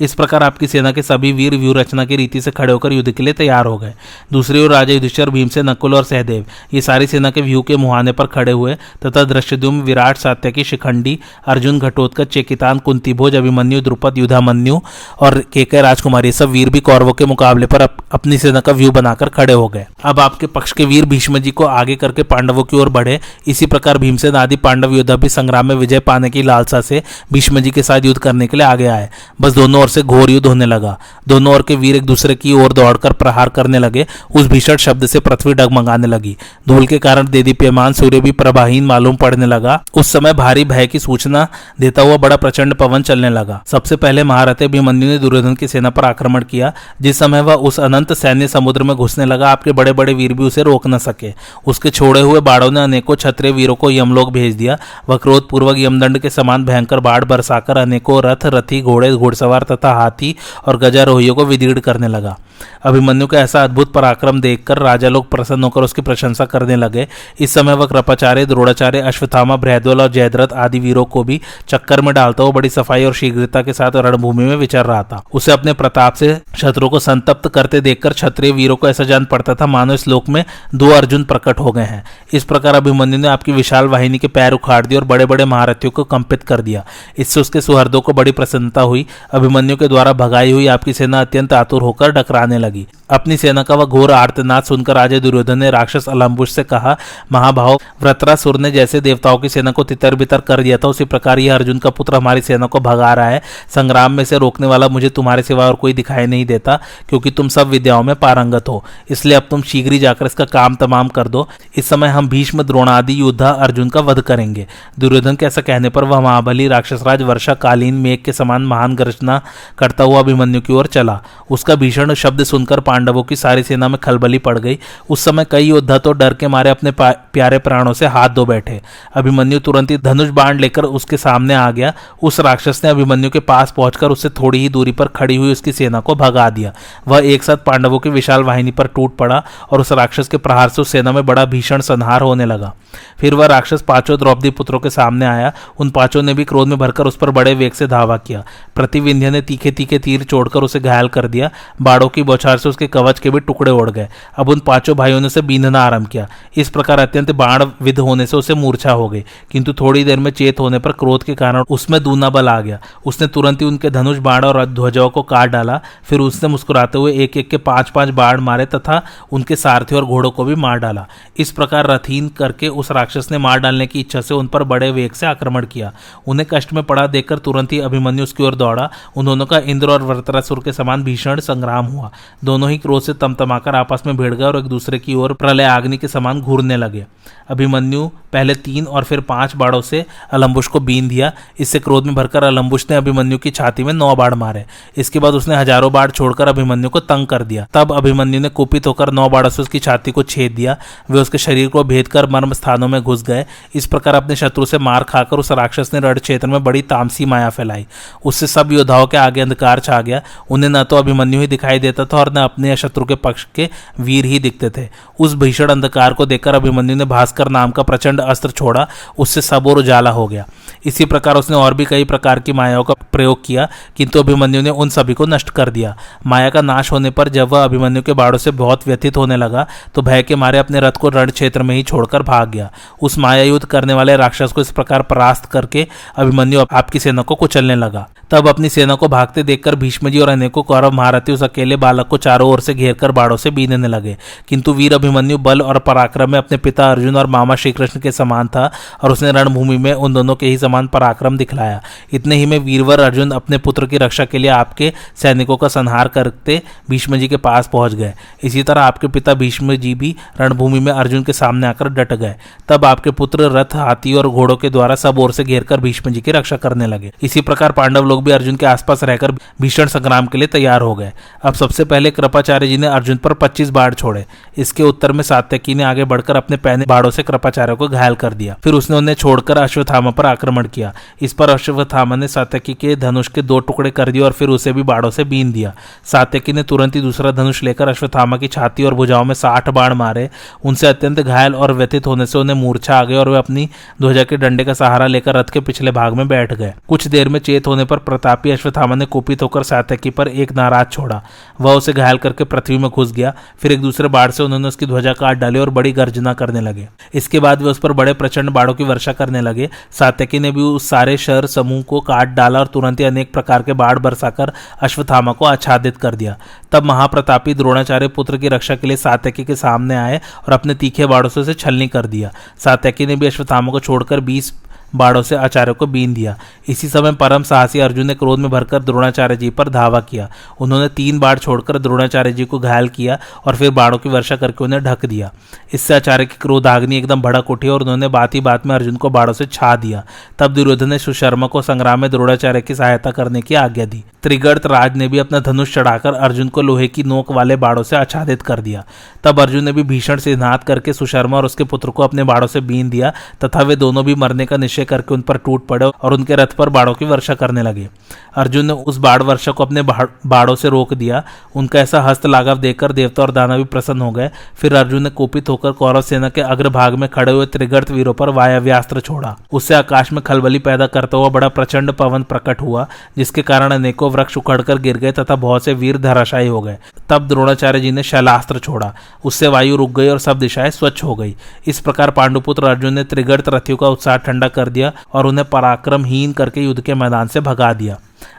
इस प्रकार आपकी सेना के सभी वीर व्यू रचना की रीति से खड़े होकर युद्ध के लिए तैयार हो गए। दूसरी ओर राजा युधिष्ठर भीमसे नकुल और सहदेव, ये सारी सेना के व्यू के मुहाने पर खड़े हुए तथा दृश्यदुम विराट सात्य की शिखंडी, अर्जुन घटोत्कच, चेकितान कुंतीभोज अभिमन्यु द्रुपद युधामन्यु और के के राजकुमार सब वीर भी कौरवों के मुकाबले पर अप, अपनी सेना का व्यू बनाकर खड़े हो गए। अब आपके पक्ष के वीर भीष्म जी को आगे करके पांडवों की ओर बढ़े। इसी प्रकार भीमसेन आदि पांडव योद्धा भी संग्राम में विजय पाने की लालसा से भीष्म जी के साथ युद्ध करने के लिए आगे आए। बस दोनों ओर से घोर युद्ध होने लगा। दोनों ओर के वीर एक दूसरे की ओर दौड़कर प्रहार करने लगे। उस भीषण शब्द से पृथ्वी डगमगाने लगी। धूल के कारण देदीप्यमान सूर्य भी प्रभाहीन मालूम पड़ने लगा। उस समय भारी भय की सूचना देता हुआ बड़ा प्रचंड पवन चलने लगा। सबसे पहले महारथ अभिमन्यु ने दुर्योधन की सेना पर आक्रमण किया। जिस समय वह उस अनंत सैन्य समुद्र में घुसने लगा, आपके बड़े बड़े वीर भी उसे रोक न सके। उसके छोड़े हुए बाड़ों ने अनेकों क्षत्रिय वीरों को यमलोक भेज दिया। वह क्रोध पूर्वक यमदंड के समान भयंकर बाढ़ बरसाकर अनेकों रथ, रथी, घोड़े, घोड़सवार तथा हाथी और गजारोहियों को विदीर्ण करने लगा। अभिमन्यु का ऐसा अद्भुत पराक्रम देखकर राजा लोग प्रसन्न होकर उसकी प्रशंसा करने लगे। इस समय वह कृपाचार्य, द्रोणाचार्य अश्वथामा भ्रैदवल और जयद्रथ आदि वीरों को भी चक्कर में डालता हुआ बड़ी सफ़ाई और शीघ्रता के साथ रणभूमि में विचर रहा था। उसे अपने प्रताप से शत्रु को संतप्त करते देखकर क्षत्रिय वीरों को ऐसा जान पड़ता था, मानो इस लोक में दो अर्जुन प्रकट हो गए हैं। इस प्रकार अभिमन्यु ने आपकी विशाल वाहिनी के पैर उखाड़ दिए और बड़े बड़े महारथियों को कंपित कर दिया। इससे उसके सुहर्दों को बड़ी प्रसन्नता हुई। अभिमन्यु के द्वारा भगाई हुई आपकी सेना अत्यंत आतुर होकर डकराने लगी। अपनी सेना का वह घोर आर्तनाद सुनकर राजा दुर्योधन ने राक्षस अलम्बुश से कहा, महाभाव, व्रतरासुर ने जैसे देवताओं की सेना को तितर बितर कर दिया था, उसी प्रकार यह अर्जुन का पुत्र हमारी सेना को भगा रहा है। संग्राम में से रोकने वाला मुझे तुम्हारे सिवा और कोई दिखाई नहीं देता, क्योंकि तुम सब विद्याओं में पारंगत हो। इसलिए अब तुम शीघ्र ही जाकर इसका काम तमाम कर दो। इस समय हम भीष्म, द्रोणादि, योद्धा, अर्जुन का वध करेंगे दुर्योधन के ऐसा कहने पर वह महाबली राक्षसराज वर्षा कालीन मेघ के समान महान गर्जना करता हुआ अभिमन्यु की ओर चला। उसका भीषण शब्द सुनकर पांडवों की सारी सेना में खलबली पड़ गई। उस समय कई योद्धा तो डर के मारे अपने प्यारे प्राणों से हाथ धो बैठे। अभिमन्यु तुरंत ही धनुष बाण लेकर उसके सामने आ गया। उस राक्षस ने अभिमन्यु के पास पहुंचकर उससे थोड़ी ही दूरी पर खड़ी हुई उसकी सेना को भगा दिया। वह एक साथ पांडवों की विशाल वाहिनी पर टूट पड़ा और उस राक्षस के प्रहार से उस सेना में बड़ा भीषण संहार होने लगा। फिर वह राक्षस पाँचों द्रौपदी पुत्रों के सामने आया। उन पाँचों ने भी क्रोध में भरकर उस पर बड़े वेग से धावा किया। प्रतिविंध्य ने तीखे तीखे तीर छोड़कर उसे घायल कर दिया। बाड़ों की बौछार से उसके कवच के भी टुकड़े उड़ गए। अब उन पाँचों भाइयों ने उसे बींधना आरंभ किया। इस प्रकार अत्यंत बाण विध होने से उसे मूर्छा हो गई। किंतु थोड़ी देर में चेत होने पर क्रोध के कारण उसमें दूना बल आ गया। उसने तुरंत ही उनके धनुष बाण और ध्वजाओं को काट डाला। फिर उसने मुस्कुराते हुए एक एक के पाँच पाँच बाण मारे तथा उनके सारथी और घोड़ों को भी मार डाला। इस प्रकार रथीन करके उस राक्षस ने मार डालने की इच्छा से उन पर बड़े वेग से आक्रमण किया। उन्हें कष्ट में पड़ा देखकर तुरंत ही अभिमन्यु उसकी ओर दौड़ा। उन्होंने का इंद्र और वृतरासुर के समान भीषण संग्राम हुआ। दोनों ही क्रोध से तमतमाकर आपस में भिड़ गए और एक दूसरे की ओर प्रलय आग्नि के समान घूरने लगे। अभिमन्यु पहले तीन और फिर पाँच बाड़ों से अलम्बुश को बीन दिया। इससे क्रोध में भरकर अलम्बुश ने अभिमन्यु की छाती में नौ बाढ़ मारे। इसके बाद उसने हज़ारों बाढ़ छोड़कर अभिमन्यु को तंग कर दिया। तब अभिमन्यु ने कुपित होकर नौ बाढ़ों से उसकी छाती को छेद दिया। वे उसके शरीर को भेद कर मर्म स्थानों में घुस गए। इस प्रकार अपने शत्रु से मार खाकर उस राक्षस ने रण क्षेत्र में बड़ी तामसी माया फैलाई। उससे सब योद्धाओं के आगे अंधकार छा गया। उन्हें न तो अभिमन्यु ही दिखाई देता था और न अपने शत्रु के पक्ष के वीर ही दिखते थे। उस भीषण अंधकार को देखकर अभिमन्यु ने भास्कर नाम का प्रचंड अस्त्र छोड़ा, उससे सब और उजाला हो गया। इसी प्रकार उसने और भी कई प्रकार की मायाओं का प्रयोग किया, किंतु अभिमन्यु ने उन सभी को नष्ट कर दिया। माया का नाश होने पर जब वह अभिमन्यु के बाड़ों से बहुत व्यथित होने लगा तो भय के मारे अपने रथ को रण क्षेत्र में ही छोड़कर भाग गया। उस माया युद्ध करने वाले राक्षस को इस प्रकार परास्त करके अभिमन्यु आपकी सेना को कुचलने लगा। तब अपनी सेना को भागते देखकर भीष्म जी और अनेकों कौरव महारथी उस अकेले बालक को चारों ओर से घेर कर बाड़ों से बीनने लगे। किंतु वीर अभिमन्यु बल और पराक्रम में अपने पिता अर्जुन और मामा श्रीकृष्ण के समान था और उसने रणभूमि में उन दोनों के ही समान पराक्रम दिखलाया। इतने ही में वीरवर अर्जुन अपने पुत्र की रक्षा के लिए आपके सैनिकों का संहार करते भीष्म जी के पास पहुँच गए। इसी तरह आपके पिता भीष्म जी भी रणभूमि में अर्जुन के सामने आकर डट गए। तब आपके पुत्र रथ, हाथी और घोड़ों के द्वारा सब ओर से घेरकर भीष्म जी की रक्षा करने लगे। इसी प्रकार पांडव लोग भी अर्जुन के आसपास रहकर भीषण संग्राम के लिए तैयार हो गए। अब सबसे पहले कृपाचार्य जी ने अर्जुन पर 25 बाढ़ छोड़े। इसके उत्तर में सात्यकी ने आगे बढ़कर अपने पहने बाढ़ों से कृपाचार्य को घायल कर दिया। फिर उसने उन्हें छोड़कर अश्वत्थामा पर आक्रमण किया। इस पर अश्वत्थामा ने सात्यकी के धनुष के दो टुकड़े कर दिए और फिर उसे भी बाढ़ों से बीन दिया। सात्यकी ने तुरंत ही दूसरा धनुष लेकर अश्वत्थामा की छाती और भुजाओं में साठ बाढ़ मारे। उनसे अत्यंत घायल और व्यथित होने से उन्हें मूर्छा आ गई और वे अपनी ध्वजा के डंडे का सहारा लेकर रथ के पिछले भाग में बैठ गए। कुछ देर में चेत होने पर प्रतापी अश्वत्थामा ने कुपित होकर सातकी पर एक नाराज़ छोड़ा। वह उसे घायल करके पृथ्वी में घुस गया। फिर एक दूसरे बाढ़ से उन्होंने उसकी ध्वजा काट डाली और बड़ी गर्जना करने लगे। इसके बाद वे उस पर बड़े प्रचंड बाढ़ों की वर्षा करने लगे। सातकी ने भी उस सारे शहर, समूह को काट डाला और तुरंत ही अनेक प्रकार के बाढ़ बरसाकर अश्वत्थामा को आच्छादित कर दिया। तब महाप्रतापी द्रोणाचार्य पुत्र की रक्षा के लिए सात्यकी के सामने आए और अपने तीखे बाढ़ों से उसे छलनी कर दिया। सात्यकी ने भी अश्वत्थामा को छोड़कर बीस बाड़ों से आचार्य को बीन दिया। इसी समय परम साहसी अर्जुन ने क्रोध में भरकर द्रोणाचार्य जी पर धावा किया। उन्होंने तीन बाढ़ छोड़कर द्रोणाचार्य जी को घायल किया और फिर बाड़ों की वर्षा करके उन्हें ढक दिया। इससे आचार्य की क्रोधाग्नि एकदम भड़क उठी और उन्होंने बात ही बात में अर्जुन को बाड़ों से छा दिया। तब दुर्योधन ने सुशर्मा को संग्राम में द्रोणाचार्य की सहायता करने की आज्ञा दी। त्रिगर्त राज ने भी अपना धनुष चढ़ाकर अर्जुन को लोहे की नोक वाले बाड़ों से आच्छादित कर दिया। तब अर्जुन ने भी भीषण से नाद करके सुशर्मा और उसके पुत्र को अपने बाड़ों से बीन दिया तथा वे दोनों भी मरने का निश्चय करके उन पर टूट पड़े और उनके रथ पर बाड़ों की वर्षा करने लगे। अर्जुन ने उस बाढ़ वर्षा को अपने बाड़ों से रोक दिया। उनका ऐसा हस्त लाघव देखकर देवता और दाना भी प्रसन्न हो गए। फिर अर्जुन ने कोपित होकर कौरव सेना के अग्रभाग में खड़े हुए त्रिगर्त वीरों पर वायव्यास्त्र छोड़ा। उससे आकाश में खलबली पैदा करता हुआ बड़ा प्रचंड पवन प्रकट हुआ, जिसके कारण अनेकों वृक्ष उखड़कर गिर गए तथा बहुत से वीर धराशायी हो गए। तब द्रोणाचार्य जी ने शैलास्त्र छोड़ा। उससे वायु रुक गई और सब दिशाएँ स्वच्छ हो गई। इस प्रकार पांडुपुत्र अर्जुन ने त्रिगर्त रथियों का उत्साह ठंडा कर दिया और उन्हें पराक्रमहीन करके युद्ध के मैदान से भगा दिया।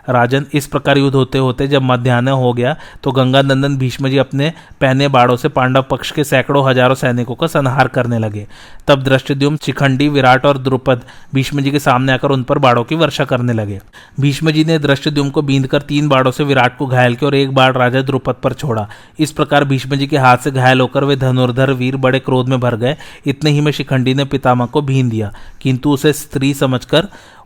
राजन इस प्रकार युद्ध होते होते जब मध्यान्ह हो गया तो गंगा नंदन भीष्म जी अपने पहने बाड़ों से पांडव पक्ष के सैकड़ों हज़ारों सैनिकों का संहार करने लगे। तब दृष्टिद्युम शिखंडी, विराट और द्रुपद भीष्म जी के सामने आकर उन पर बाड़ों की वर्षा करने लगे। भीष्म जी ने दृष्टिद्युम को बींद कर तीन बाड़ों से विराट को घायल किया और एक बाढ़ राजा द्रुपद पर छोड़ा। इस प्रकार भीष्म जी के हाथ से घायल होकर वे धनुर्धर वीर बड़े क्रोध में भर गए। इतने ही में शिखंडी ने पितामह को भीन दिया, किंतु उसे स्त्री समझकर